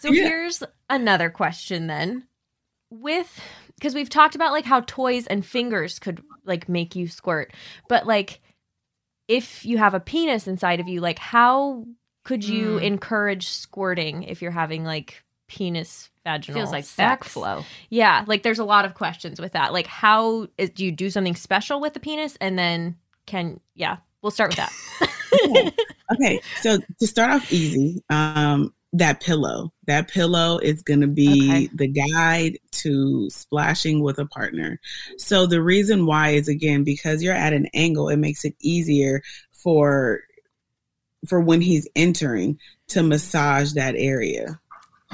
So Yeah. here's another question then. With because we've talked about like how toys and fingers could like make you squirt, but like if you have a penis inside of you, like how could you Mm. encourage squirting if you're having like penis vaginal Feels like sex? backflow. Yeah, like there's a lot of questions with that. Like how is, do you do something special with the penis and then can yeah, we'll start with that. Okay, so to start off easy, um, that pillow, that pillow is going to be Okay. the guide to splashing with a partner. So the reason why is again because you're at an angle, it makes it easier for for when he's entering to massage that area.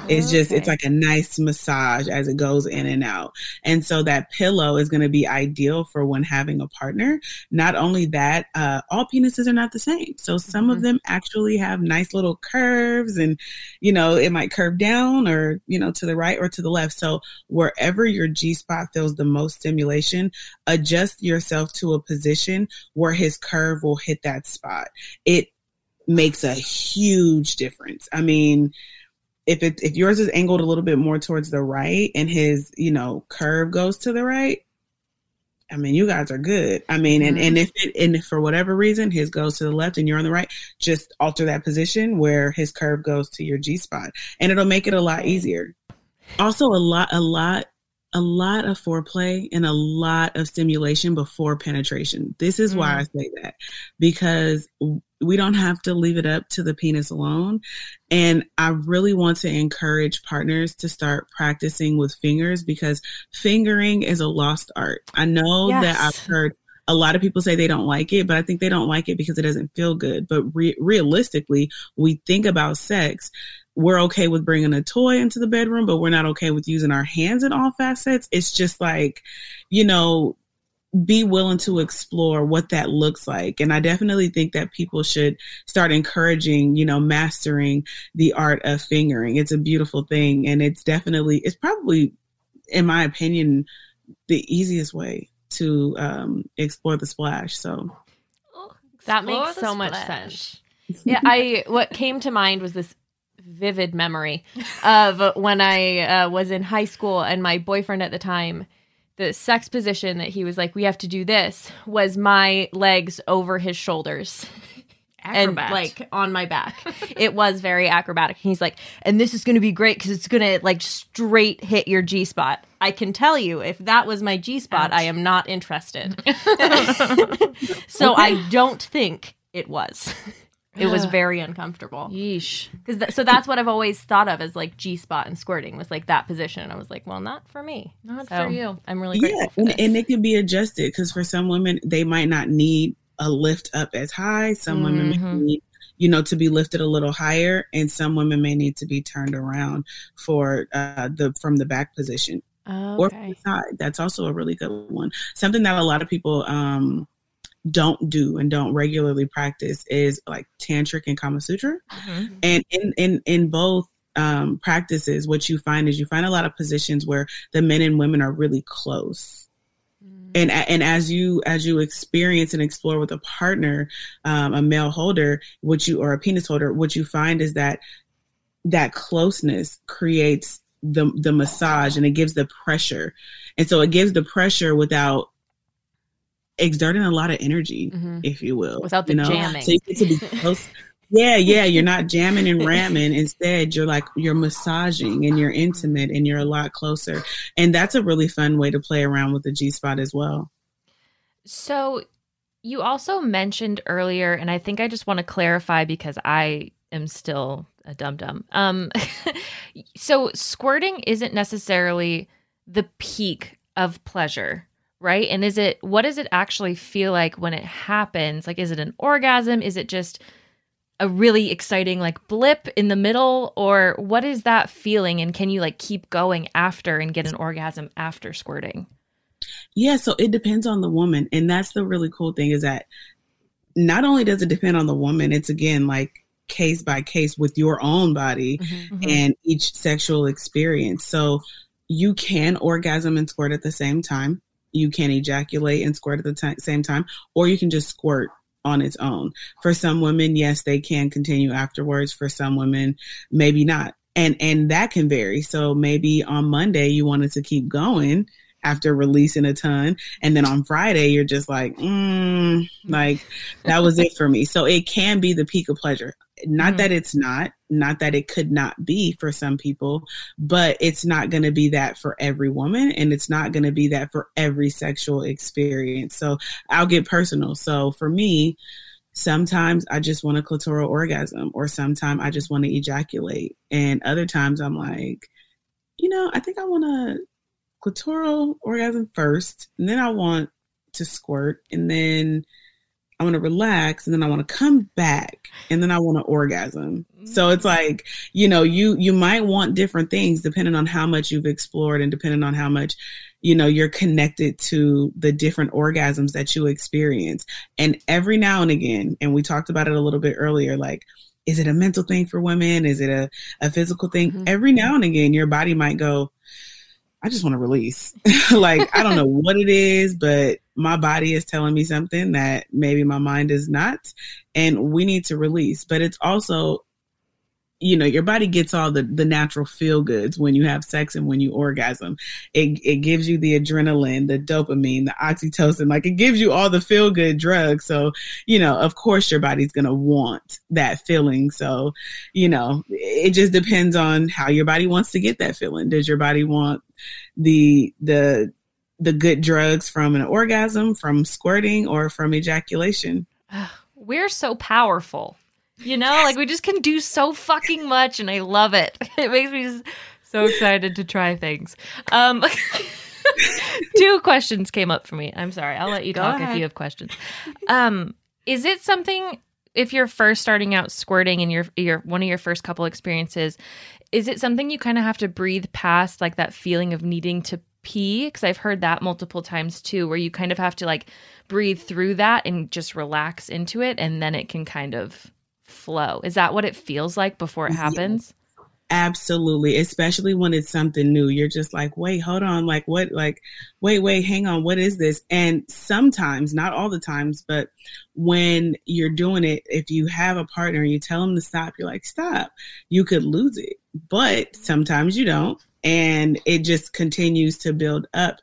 It's just it's like a nice massage as it goes in and out. And so that pillow is going to be ideal for when having a partner. Not only that, uh, all penises are not the same. So some of Mhm. them actually have nice little curves and, you know, it might curve down or, you know, to the right or to the left. So wherever your G spot feels the most stimulation, adjust yourself to a position where his curve will hit that spot. It makes a huge difference. I mean, if it if yours is angled a little bit more towards the right and his you know curve goes to the right i mean you guys are good. I mean and and mm-hmm. if it and if for whatever reason his goes to the left and you're on the right just alter that position where his curve goes to your g spot and it'll make it a lot easier. Also a lot a lot a lot of foreplay and a lot of stimulation before penetration. This is why mm-hmm. I say that because we don't have to leave it up to the penis alone. And I really want to encourage partners to start practicing with fingers because fingering is a lost art. I know that I've heard a lot of people say they don't like it, but I think they don't like it because it doesn't feel good. But re- realistically, we think about sex. We're okay with bringing a toy into the bedroom, but we're not okay with using our hands in all facets. It's just like, you know, be willing to explore what that looks like. And I definitely think that people should start encouraging, you know, mastering the art of fingering. It's a beautiful thing. And it's definitely, it's probably, in my opinion, the easiest way to um, explore the splash. So, That Explore makes the so much sense. yeah, I what came to mind was this vivid memory of when I uh, was in high school and my boyfriend at the time, the sex position that he was like, we have to do this, was my legs over his shoulders. Acrobat. And like on my back. it was very acrobatic. He's like, and this is going to be great because it's going to like straight hit your G spot. I can tell you, if that was my G spot, I am not interested. so I don't think it was. It was very uncomfortable. Yeesh. Because th- so that's what I've always thought of as like G spot and squirting was like that position. And I was like, well, not for me. Not So for you. I'm really Yeah, grateful. for and, this. and it can be adjusted because for some women they might not need a lift up as high. Some women may Mhm. need, you know, to be lifted a little higher, and some women may need to be turned around for uh, the from the back position or from okay. the side. That's also a really good one. Something that a lot of people um, don't do and don't regularly practice is like tantric and Kama Sutra. Mhm. And in in in both um, practices, what you find is you find a lot of positions where the men and women are really close. And and as you as you experience and explore with a partner, um, a male holder, what you or a penis holder, what you find is that that closeness creates the the massage and it gives the pressure, and so it gives the pressure without exerting a lot of energy, Mhm. if you will, Without the you know? jamming. So you get to be close. Yeah, yeah, you're not jamming and ramming. Instead, you're like you're massaging and you're intimate and you're a lot closer. And that's a really fun way to play around with the G spot as well. So you also mentioned earlier, and I think I just want to clarify because I am still a dum dum. Um, so squirting isn't necessarily the peak of pleasure, right? And is it what does it actually feel like when it happens? Like, is it an orgasm? Is it just a really exciting like blip in the middle, or what is that feeling? And can you like keep going after and get an orgasm after squirting? Yeah, so it depends on the woman. And that's the really cool thing is that not only does it depend on the woman, it's again like case by case with your own body Mhm. and each sexual experience. So you can orgasm and squirt at the same time. You can ejaculate and squirt at the ti- same time, or you can just squirt on its own. For some women, yes, they can continue afterwards. For some women, maybe not. And and that can vary. So maybe on Monday you wanted to keep going after releasing a ton, and then on Friday you're just like, mm, like that was it for me. So it can be the peak of pleasure. Not Mhm. that it's not, not that it could not be for some people, but it's not going to be that for every woman and it's not going to be that for every sexual experience. So I'll get personal. So for me, sometimes I just want a clitoral orgasm or sometimes I just want to ejaculate. And other times I'm like, you know, I think I want a clitoral orgasm first and then I want to squirt and then I want to relax and then I want to come back and then I want to orgasm. So it's like, you know, you you might want different things depending on how much you've explored and depending on how much, you know, you're connected to the different orgasms that you experience. And every now and again, and we talked about it a little bit earlier, like is it a mental thing for women? Is it a, a physical thing? Mhm. Every now and again, your body might go, I just want to release. like, I don't know what it is, but my body is telling me something that maybe my mind is not. And we need to release. But it's also, you know, your body gets all the, the natural feel goods when you have sex and when you orgasm. It, it gives you the adrenaline, the dopamine, the oxytocin. Like, it gives you all the feel good drugs. So, you know, of course, your body's going to want that feeling. So, you know, it just depends on how your body wants to get that feeling. Does your body want the the the good drugs from an orgasm, from squirting, or from ejaculation? We're so powerful. You know, like we just can do so fucking much and I love it. It makes me so excited to try things. Um two questions came up for me. I'm sorry. I'll let you Go talk if you have questions. Um is it something if you're first starting out squirting and your your one of your first couple experiences, is it something you kind of have to breathe past like that feeling of needing to pee because I've heard that multiple times too where you kind of have to like breathe through that and just relax into it and then it can kind of flow. Is that what it feels like before it Yes. happens? Absolutely, especially when it's something new. You're just like, wait, hold on, like what, like, wait, wait, hang on, what is this? And sometimes, not all the times, but when you're doing it, if you have a partner and you tell them to stop, you're like, stop, you could lose it. But sometimes you don't, and it just continues to build up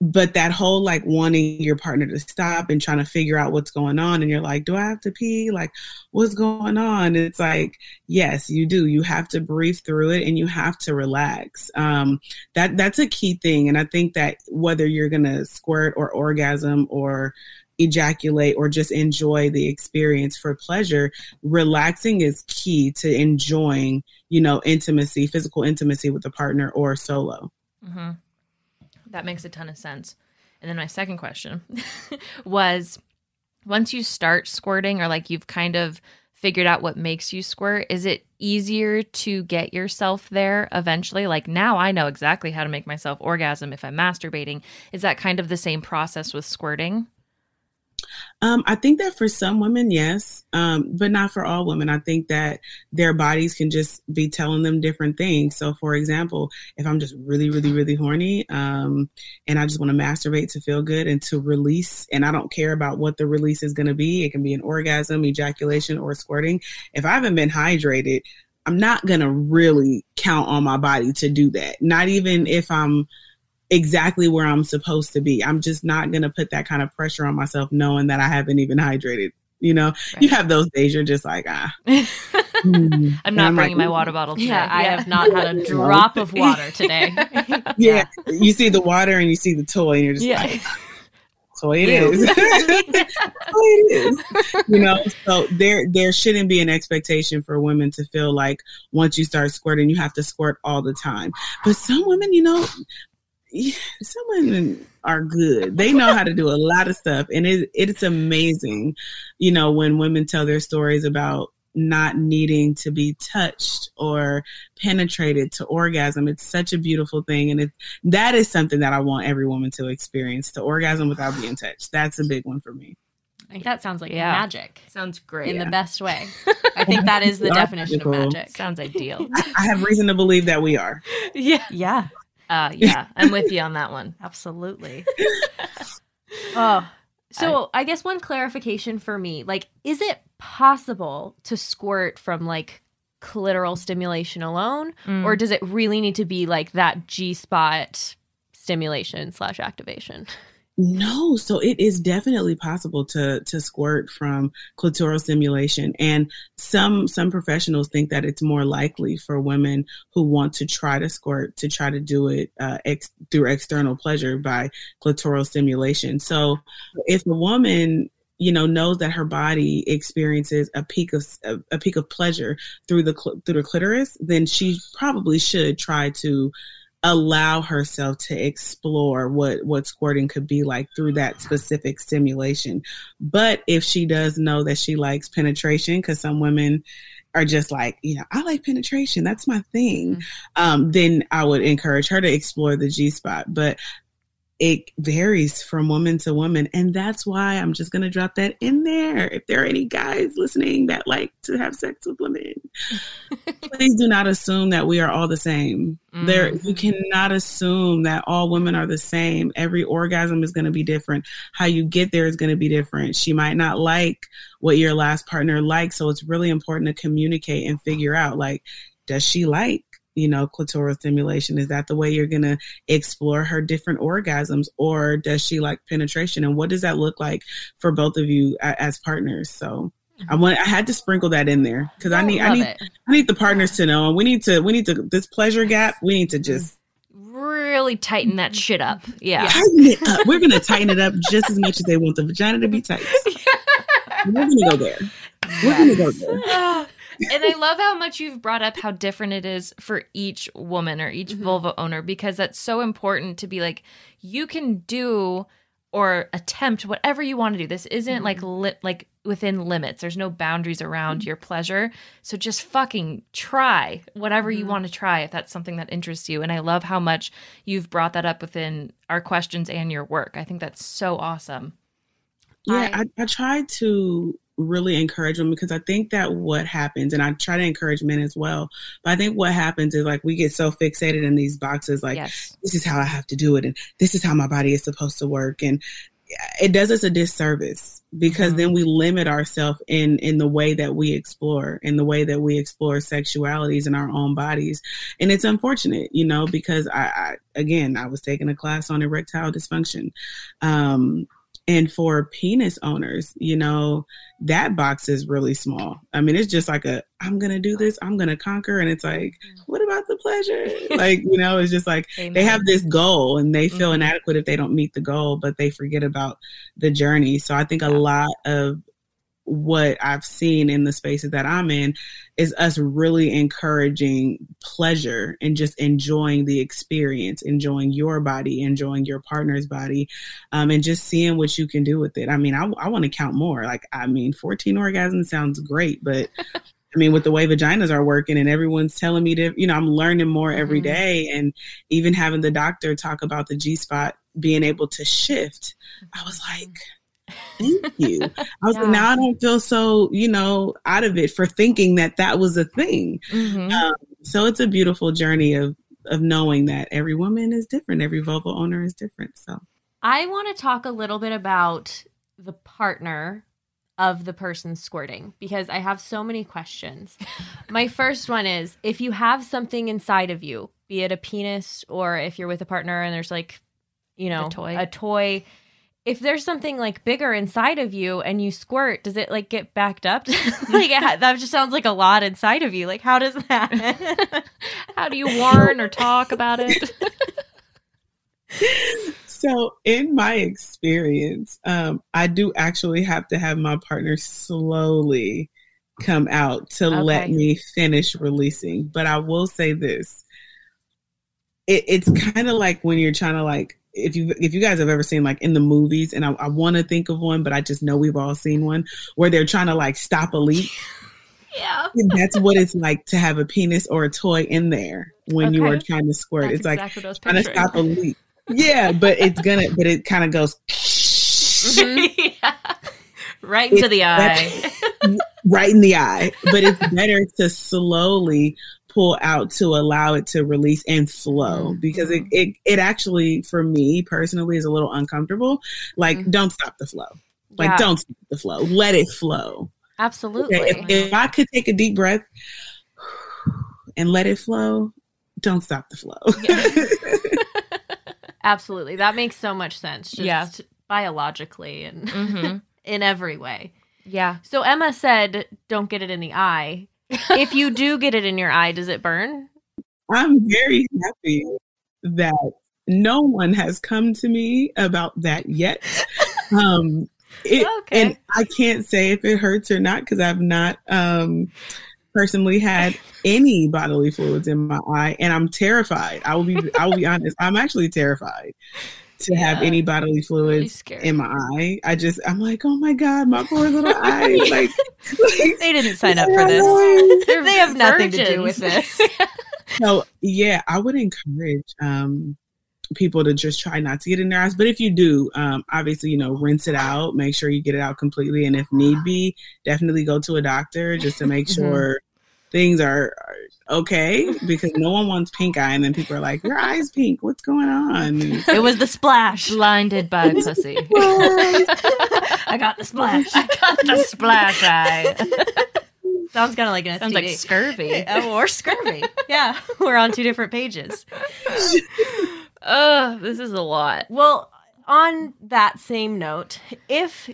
but that whole like wanting your partner to stop and trying to figure out what's going on and you're like do i have to pee? Like what's going on? It's like yes you do. You have to breathe through it and you have to relax. Um, that that's a key thing and i think that whether you're gonna squirt or orgasm or ejaculate or just enjoy the experience for pleasure relaxing is key to enjoying you know intimacy physical intimacy with a partner or solo. Mm-hmm. That makes a ton of sense. And then my second question was once you start squirting or like you've kind of figured out what makes you squirt, is it easier to get yourself there eventually? Like now I know exactly how to make myself orgasm if I'm masturbating. Is that kind of the same process with squirting? Um, I think that for some women, yes, um, but not for all women. I think that their bodies can just be telling them different things. So, for example, if I'm just really, really, really horny um, and I just want to masturbate to feel good and to release, and I don't care about what the release is going to be, it can be an orgasm, ejaculation, or squirting. If I haven't been hydrated, I'm not going to really count on my body to do that. Not even if I'm exactly where I'm supposed to be. I'm just not going to put that kind of pressure on myself knowing that I haven't even hydrated. You know, Right. you have those days you're just like, ah. mm. I'm not I'm bringing like, my water bottle today. Yeah, I have not had a drop of water today. Yeah. You see the water and you see the toy and you're just Yeah. like, toy it is. toy it is. You know, so there there shouldn't be an expectation for women to feel like once you start squirting, you have to squirt all the time. But some women, you know, yeah, some women are good. They know how to do a lot of stuff, and it it's amazing, you know, when women tell their stories about not needing to be touched or penetrated to orgasm. It's such a beautiful thing, and it that is something that I want every woman to experience: to orgasm without being touched. That's a big one for me. I think that sounds like Yeah. magic Sounds great. in the best way. I think that is the Yeah. definition of magic. Sounds ideal. I, I have reason to believe that we are. yeah. Yeah, Uh, yeah, I'm with you on that one. absolutely. oh, so I, guess one clarification for me, like, is it possible to squirt from like clitoral stimulation alone, Mm. or does it really need to be like that G spot stimulation slash activation? No, so it is definitely possible to to squirt from clitoral stimulation, and some some professionals think that it's more likely for women who want to try to squirt to try to do it uh, ex- through external pleasure by clitoral stimulation. So if a woman you know knows that her body experiences a peak of a, peak of pleasure through the through the clitoris, then she probably should try to allow herself to explore what what squirting could be like through that specific stimulation. But if she does know that she likes penetration because some women are just like you know i like penetration. That's my thing. Um, then i would encourage her to explore the g spot. But it varies from woman to woman. And that's why i'm just going to drop that in there. If there are any guys listening that like to have sex with women please do not assume that we are all the same. There mm-hmm. you cannot assume that all women are the same. Every orgasm is going to be different. How you get there is going to be different. She might not like what your last partner likes so it's really important to communicate and figure out like does she like you know clitoral stimulation is that the way you're going to explore her different orgasms or does she like penetration and what does that look like for both of you as partners so I mm-hmm. want. I had to sprinkle that in there because I need. I need. it. I need the partners to know. And we need to. We need to. This pleasure gap. We need to just Really tighten that shit up. Yeah. tighten it up. We're gonna tighten it up just as much as they want the vagina to be tight. We're gonna go there. We're gonna go there. And I love how much you've brought up how different it is for each woman or each mm-hmm. vulva owner because that's so important to be like you can do or attempt whatever you want to do. This isn't like mm-hmm. li- like within limits. There's no boundaries around mm-hmm. your pleasure. So just fucking try whatever you want to try if that's something that interests you. And I love how much you've brought that up within our questions and your work. I think that's so awesome. Yeah, I, I try to really encourage them because I think that what happens, and I try to encourage men as well, but I think what happens is like we get so fixated in these boxes, like yes. this is how I have to do it, and this is how my body is supposed to work, and it does us a disservice because then we limit ourselves in in the way that we explore in the way that we explore sexualities in our own bodies and it's unfortunate you know because i, I again i was taking a class on erectile dysfunction um and for penis owners you know that box is really small. I mean it's just like a i'm gonna do this i'm gonna conquer and it's like what about the pleasure? Like you know it's just like they have this goal and they feel Mhm. inadequate if they don't meet the goal but they forget about the journey. So i think a lot of what I've seen in the spaces that I'm in is us really encouraging pleasure and just enjoying the experience, enjoying your body, enjoying your partner's body, um, and just seeing what you can do with it. I mean, I, I want to count more. Like, I mean, 14 orgasms sounds great, but I mean, with the way vaginas are working and everyone's telling me to, you know, I'm learning more every Mhm. day. And even having the doctor talk about the G spot being able to shift, I was like, thank you. I was Yeah. like, now I don't feel so, you know, out of it for thinking that that was a thing. Mhm. Um, so it's a beautiful journey of, of knowing that every woman is different, every vulva owner is different. So I want to talk a little bit about the partner of the person squirting because I have so many questions. My first one is if you have something inside of you, be it a penis or if you're with a partner and there's like, you know, a toy. a toy, if there's something like bigger inside of you and you squirt, does it like get backed up? like that just sounds like a lot inside of you. Like how does that? How do you warn or talk about it? So, in my experience, um, I do actually have to have my partner slowly come out to let me finish releasing. But I will say this: it, it's kind of like when you're trying to like if you if you guys have ever seen like in the movies, and I, I want to think of one, but I just know we've all seen one where they're trying to like stop a leak. yeah. And that's what it's like to have a penis or a toy in there when you are trying to squirt. That's it's like exactly what trying to stop a leak. Yeah, but it's gonna, but it kind of goes mm-hmm. yeah. Right into the eye. right in the eye. But it's better to slowly pull out to allow it to release and flow because it, it it actually for me personally is a little uncomfortable. Like, Mhm. don't stop the flow. Like, Yeah. don't stop the flow. Let it flow. Absolutely. Okay, if, if I could take a deep breath and let it flow, don't stop the flow. Absolutely. That makes so much sense. Just Yeah. biologically and Mhm. in every way. Yeah. So Emma said, don't get it in the eye. If you do get it in your eye, does it burn? I'm very happy that no one has come to me about that yet. Um, it, Okay. And I can't say if it hurts or not because I've not um, personally had any bodily fluids in my eye, and I'm terrified. I will be. I will be honest. I'm actually terrified to have any bodily fluids scary. in my eye. I just. I'm like, oh my god, my poor little eye. Like, like They didn't sign up for this. They're have nothing to do with this. So yeah, I would encourage um, people to just try not to get in their eyes. But if you do, um, obviously, you know, rinse it out, make sure you get it out completely, and if need be, definitely go to a doctor just to make sure things are, are okay. Because no one wants pink eye, and then people are like, "Your eye's pink. What's going on?" It was the splash. Blinded by pussy. I got the splash. I got the splash eye. Sounds kind of like an Sounds STD. like scurvy. Oh, or scurvy. yeah, we're on two different pages. Ugh, this is a lot. Well, on that same note, if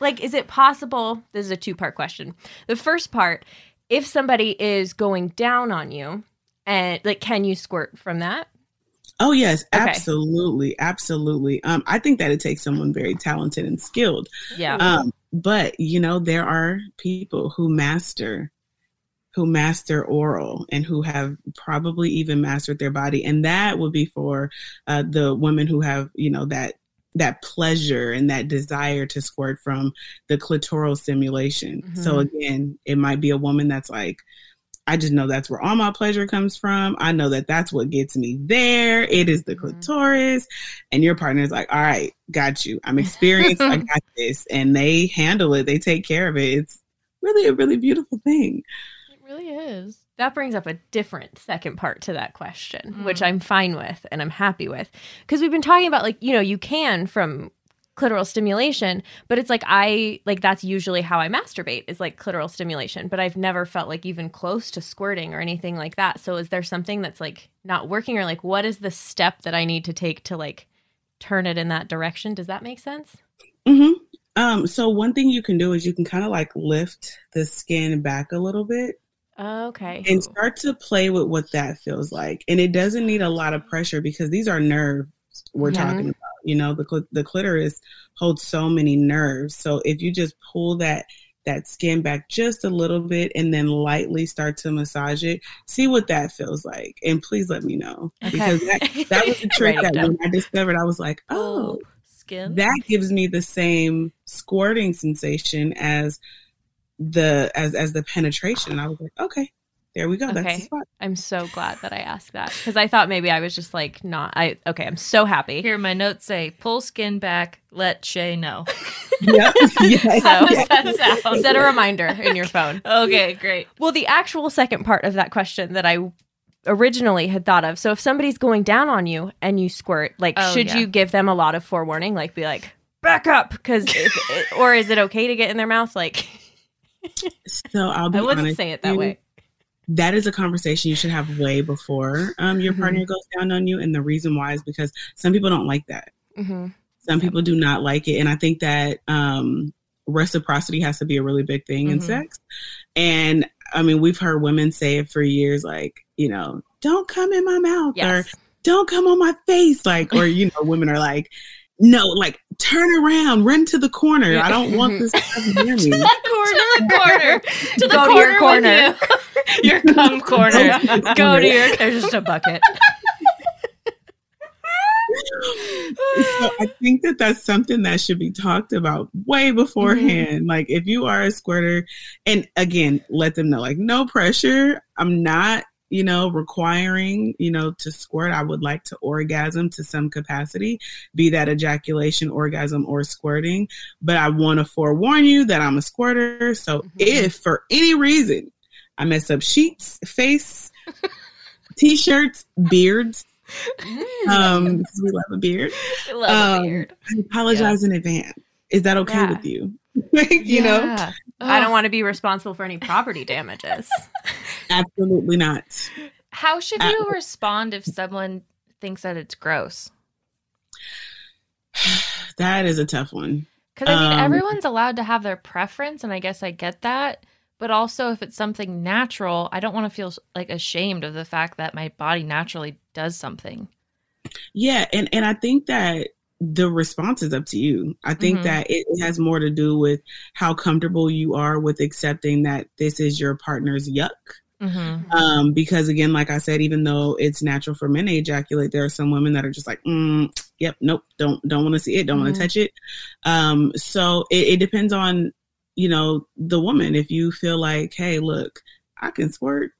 like is it possible this is a two-part question. The first part, if somebody is going down on you and like can you squirt from that? Oh yes, Okay. absolutely, absolutely. Um, I think that it takes someone very talented and skilled. Yeah. Um, but you know, there are people who master who master oral and who have probably even mastered their body and that would be for uh, the women who have you know that that pleasure and that desire to squirt from the clitoral stimulation so again it might be a woman that's like I just know that's where all my pleasure comes from. I know that that's what gets me there. It is the Mhm. clitoris. And your partner is like, all right, got you. I'm experienced. I got this. And they handle it, they take care of it. It's really a really beautiful thing. It really is. That brings up a different second part to that question, Mm. which I'm fine with and I'm happy with. Because we've been talking about, like, you know, you can from clitoral stimulation, but it's like I, like, that's usually how I masturbate is like clitoral stimulation, but I've never felt like even close to squirting or anything like that. So is there something that's like not working or like what is the step that I need to take to like turn it in that direction? Does that make sense? hmm Um, so one thing you can do is you can kind of like lift the skin back a little bit Okay. and start to play with what that feels like. And it doesn't need a lot of pressure because these are nerves we're Mhm. talking about. You know, the cl- the clitoris holds so many nerves. So if you just pull that that skin back just a little bit and then lightly start to massage it, see what that feels like. And please let me know because that that was the trick that when I discovered, I was like, oh, skin. that gives me the same squirting sensation as the as as the penetration. And I was like, okay, there we go. That's Okay. the spot. I'm so glad that I asked that because I thought maybe I was just like not. I okay. I'm so happy. Here, my notes say pull skin back, let Shea know. Yep. yes. How does Yes. that sound? Set a reminder in your phone. Okay, great. Well, the actual second part of that question that I originally had thought of. So if somebody's going down on you and you squirt, like, Oh, should yeah. you give them a lot of forewarning? Like, be like, back up, because or is it okay to get in their mouth? Like, So I'll be I wouldn't honest. say it that way. That is a conversation you should have way before um, your Mhm. partner goes down on you. And the reason why is because some people don't like that. Mm-hmm. Some people do not like it. And I think that um, reciprocity has to be a really big thing in Mhm. sex. And I mean, we've heard women say it for years, like, you know, don't come in my mouth or don't come on my face. Like, or, you know, women are like, no, like turn around, run to the corner. I don't want this stuff near me. To corner, corner, to the Go to corner, your corner. with you. your cum corner. Go to your. There's just a bucket. so I think that that's something that should be talked about way beforehand. Mm-hmm. Like if you are a squirter, and again, let them know like no pressure. I'm not, you know, requiring, you know, to squirt. I would like to orgasm to some capacity, be that ejaculation, orgasm, or squirting. But I want to forewarn you that I'm a squirter. So Mhm. if for any reason I mess up sheets, face, t-shirts, beards, um, because we love a beard. I love Um, a beard. I apologize in advance. Is that okay Yeah. with you? like, you know, Yeah. I don't want to be responsible for any property damages. absolutely not. How should Uh, you respond if someone thinks that it's gross? That is a tough one. Because I mean, Um, everyone's allowed to have their preference, and I guess I get that. But also, if it's something natural, I don't want to feel like ashamed of the fact that my body naturally does something. Yeah, and and I think that the response is up to you. I think Mhm. that it, has more to do with how comfortable you are with accepting that this is your partner's yuck. Mm-hmm. Um, because again, like I said, even though it's natural for men to ejaculate, there are some women that are just like, mm, "Yep, nope, don't don't want to see it, don't want Mhm. to touch it." Um, so it, it depends on you know the woman. If you feel like, "Hey, look, I can squirt,"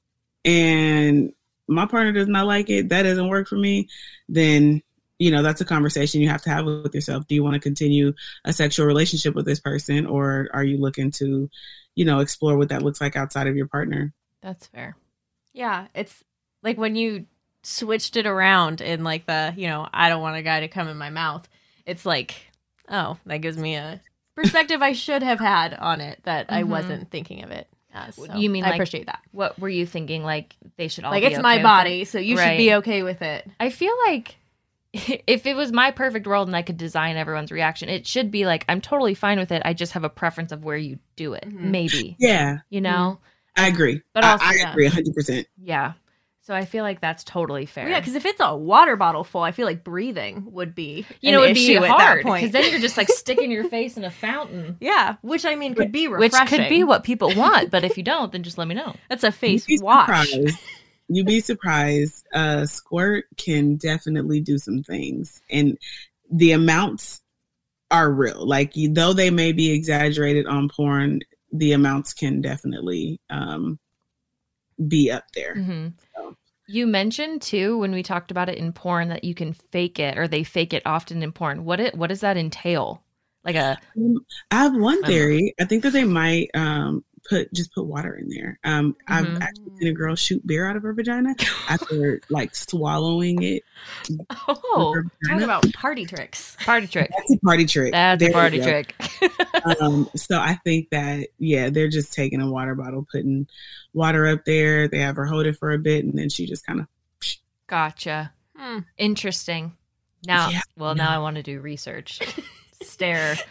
and my partner does not like it, that doesn't work for me, then you know that's a conversation you have to have with yourself. Do you want to continue a sexual relationship with this person, or are you looking to, you know, explore what that looks like outside of your partner? That's fair. Yeah, it's like when you switched it around in like the, you know, I don't want a guy to come in my mouth. It's like, oh, that gives me a perspective I should have had on it that I Mhm. wasn't thinking of it as. So You mean I like- appreciate that. What were you thinking? Like they should all Like be it's okay my body, it? so you should be okay with it. I feel like if it was my perfect world and I could design everyone's reaction, it should be like I'm totally fine with it. I just have a preference of where you do it. Mhm. Maybe Yeah, you know. I agree. But I- also, I, yeah. agree 100%. Yeah. So I feel like that's totally fair. Yeah, because if it's a water bottle full, I feel like breathing would be you know it'd be issue hard at that because then you're just like sticking your face in a fountain, yeah, which I mean could be which could be what people want. But if you don't, then just let me know. that's a face wash. You'd be surprised. Uh, squirt can definitely do some things, and the amounts are real. Like though they may be exaggerated on porn, the amounts can definitely um, be up there. Mhm. So. You mentioned too when we talked about it in porn that you can fake it or they fake it often in porn. What it what does that entail? Like a Um, have one theory. I think that they might um, put just put water in there. Um, Mhm. I've actually seen a girl shoot beer out of her vagina after like swallowing it. oh Talk about party tricks. party trick. That's a party trick. That's There a party trick. um, so I think that yeah, they're just taking a water bottle, putting water up there. They have her hold it for a bit, and then she just kind of Gotcha. Hmm. Interesting. Now, Yeah, well, no. now I want to do research. Stare.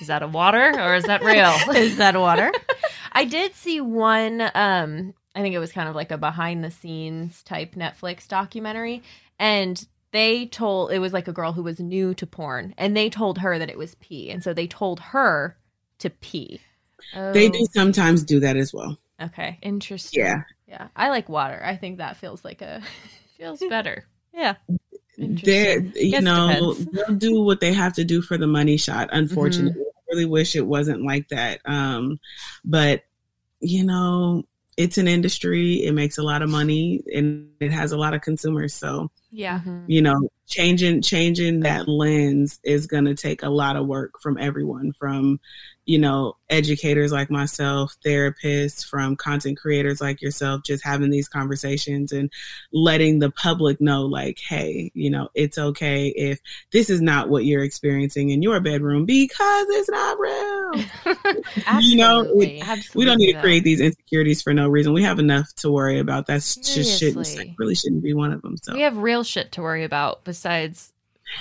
Is that a water or is that real? Is that water? I did see one um I think it was kind of like a behind the scenes type Netflix documentary and they told it was like a girl who was new to porn and they told her that it was pee and so they told her to pee. they Oh, do sometimes do that as well. Okay. Interesting. Yeah, Yeah. I like water. I think that feels like a Feels better. yeah. they're you know depends. they'll do what they have to do for the money shot. Unfortunately, I really wish it wasn't like that. Um, but you know, it's an industry. It makes a lot of money and it has a lot of consumers. So Yeah. Mhm. you know, changing changing that lens is going to take a lot of work from everyone, from you know, educators like myself, therapists, from content creators like yourself, just having these conversations and letting the public know, like, hey, you know, it's okay if this is not what you're experiencing in your bedroom because it's not real. You know, it- we don't need to create these insecurities for no reason. We have enough to worry about. That's just shouldn't really shouldn't be one of them. So We have real shit to worry about besides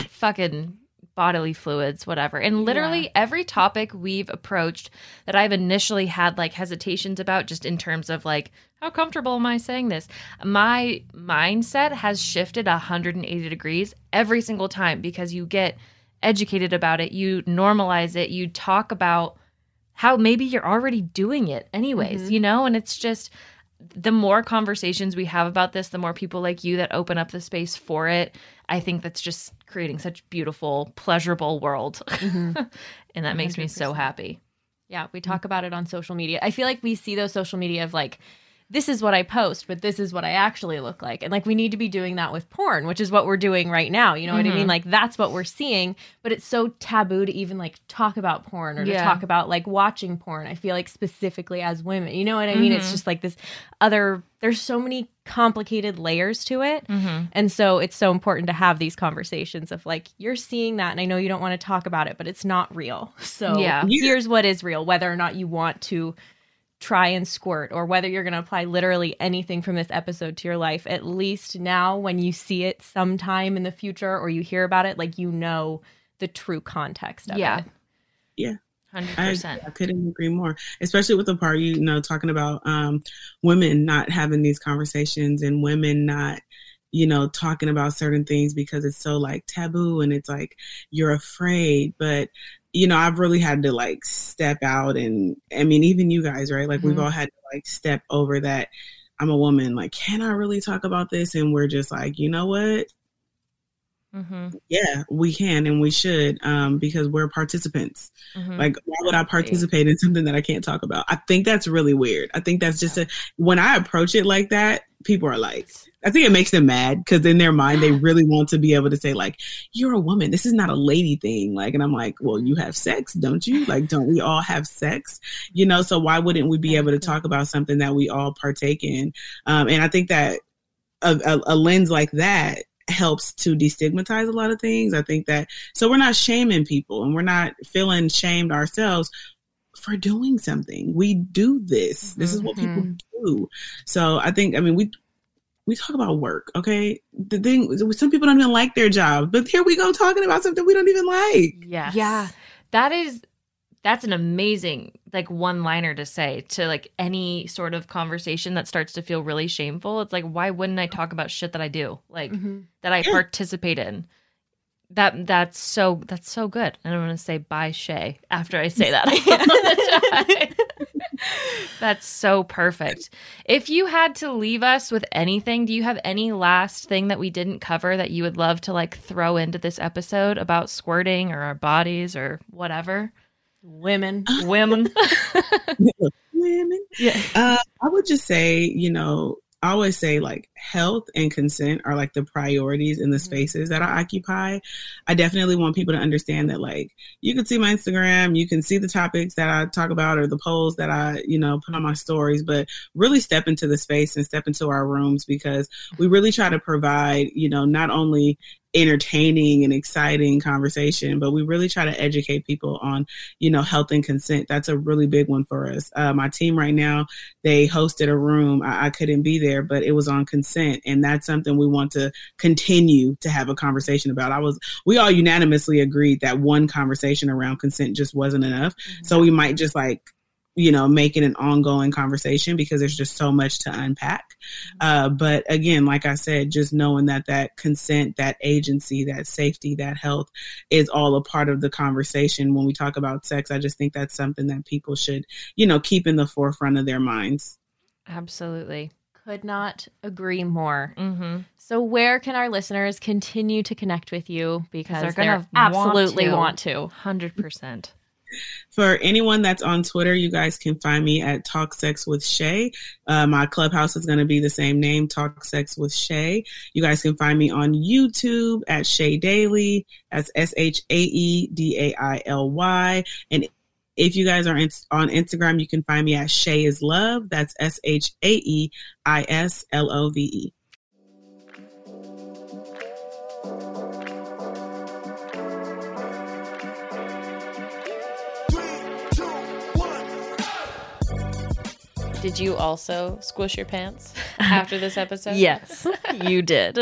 fucking bodily fluids, whatever. And literally every topic we've approached that I've initially had like hesitations about, just in terms of like, how comfortable am I saying this? My mindset has shifted 180 degrees every single time because you get educated about it, you normalize it, you talk about how maybe you're already doing it anyways, Mhm. you know? And it's just the more conversations we have about this, the more people like you that open up the space for it. I think that's just creating such beautiful, pleasurable world. Mhm. and that makes me so happy. Yeah, we talk about it on social media. I feel like we see those social media of like, this is what I post, but this is what I actually look like. And like, we need to be doing that with porn, which is what we're doing right now. You know what I mean? Like, that's what we're seeing, but it's so taboo to even like talk about porn or to talk about like watching porn. I feel like specifically as women, you know what I mean? It's Mhm. just like this other, there's so many complicated layers to it. Mm-hmm. And so it's so important to have these conversations of like, you're seeing that, and I know you don't want to talk about it, but it's not real. So Yeah. Yeah. here's what is real, whether or not you want to try and squirt or whether you're going to apply literally anything from this episode to your life. At least now, when you see it sometime in the future or you hear about it, like you know the true context of Yeah. it. Hundred I, percent. I couldn't agree more, especially with the part you know talking about um, women not having these conversations and women not you know talking about certain things because it's so like taboo and it's like you're afraid. But you know i've really had to like step out and i mean even you guys right? Like we've Mhm. all had to like step over that. I'm a woman. Like can i really talk about this? And we're just like you know what Mm-hmm. yeah we can and we should um because we're participants Mm-hmm. like, why would I participate in something that I can't talk about? I think that's really weird. I think that's just a, when I approach it like that, people are like, I think it makes them mad because in their mind, they really want to be able to say, like, you're a woman. This is not a lady thing. Like, and I'm like, well, you have sex, don't you? Like, don't we all have sex? You know, so why wouldn't we be able to talk about something that we all partake in? Um, and I think that a, a, a lens like that helps to destigmatize a lot of things. I think that so we're not shaming people and we're not feeling shamed ourselves for doing something. We do this. This is what mm-hmm. people do. So I think I mean we we talk about work, okay? The thing some people don't even like their job, but here we go talking about something we don't even like. Yes. Yeah. That is that's an amazing like one liner to say to like any sort of conversation that starts to feel really shameful. It's like why wouldn't I talk about shit that I do? Like Mhm. that I participate in. That that's so that's so good. And I'm gonna say bye Shea after I say that. that's so perfect. If you had to leave us with anything, do you have any last thing that we didn't cover that you would love to like throw into this episode about squirting or our bodies or whatever? Women. Women. women. Yeah. Uh, I would just say, you know, I always say like health and consent are like the priorities in the Mm-hmm. spaces that I occupy. I definitely want people to understand that like you can see my Instagram, you can see the topics that I talk about or the polls that I, you know, put on my stories, but really step into the space and step into our rooms because we really try to provide, you know, not only entertaining and exciting conversation, but we really try to educate people on, you know, health and consent. That's a really big one for us. Uh, my team right now, they hosted a room. I, I couldn't be there, but it was on consent. And that's something we want to continue to have a conversation about. I was, we all unanimously agreed that one conversation around consent just wasn't enough. So we might just like, you know, make it an ongoing conversation because there's just so much to unpack. Uh, but again, like I said, just knowing that that consent, that agency, that safety, that health is all a part of the conversation when we talk about sex. I just think that's something that people should, you know, keep in the forefront of their minds. Absolutely. Could not agree more. Mm-hmm. So, where can our listeners continue to connect with you? Because they're they're, gonna want absolutely to. want to. Hundred percent. For anyone that's on Twitter, you guys can find me at Talk Sex with Shae. Uh, my clubhouse is going to be the same name, Talk Sex with Shae. You guys can find me on YouTube at Shae Daily. That's S H A E D A I L Y. And if you guys are in, on Instagram, you can find me at Shae is Love. That's S H A E I S L O V E. Did you also squish your pants after this episode? Yes, you did.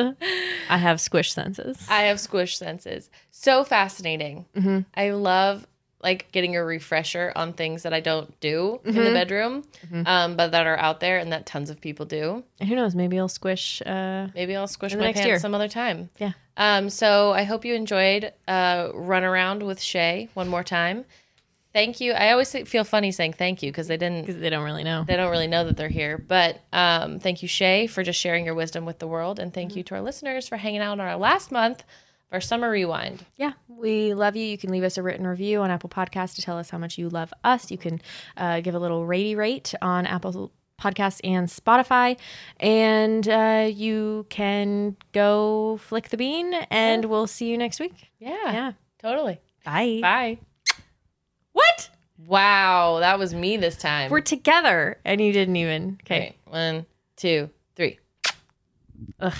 I have squish senses. I have squish senses. So fascinating. Mhm. I love like getting a refresher on things that I don't do in the Mhm. bedroom, Mhm. um, but that are out there and that tons of people do. And who knows? Maybe I'll squish. Uh, Maybe I'll squish my pants year. some other time. Yeah. Um, so I hope you enjoyed uh, Run Around with Shea one more time. Thank you. I always feel funny saying thank you because they didn't because they don't really know. they don't really know that they're here. But um, thank you, Shea, for just sharing your wisdom with the world. And Mm-hmm. thank you to our listeners for hanging out on our last month of our summer rewind. Yeah, we love you. You can leave us a written review on Apple Podcasts to tell us how much you love us. You can uh, give a little ratey rate on Apple Podcasts and Spotify, and uh, you can go flick the bean. And we'll see you next week. Yeah, Yeah, totally. bye. Bye. Wow, that was me this time. We're together, and you didn't even. Okay. Okay, one, two, three. Ugh.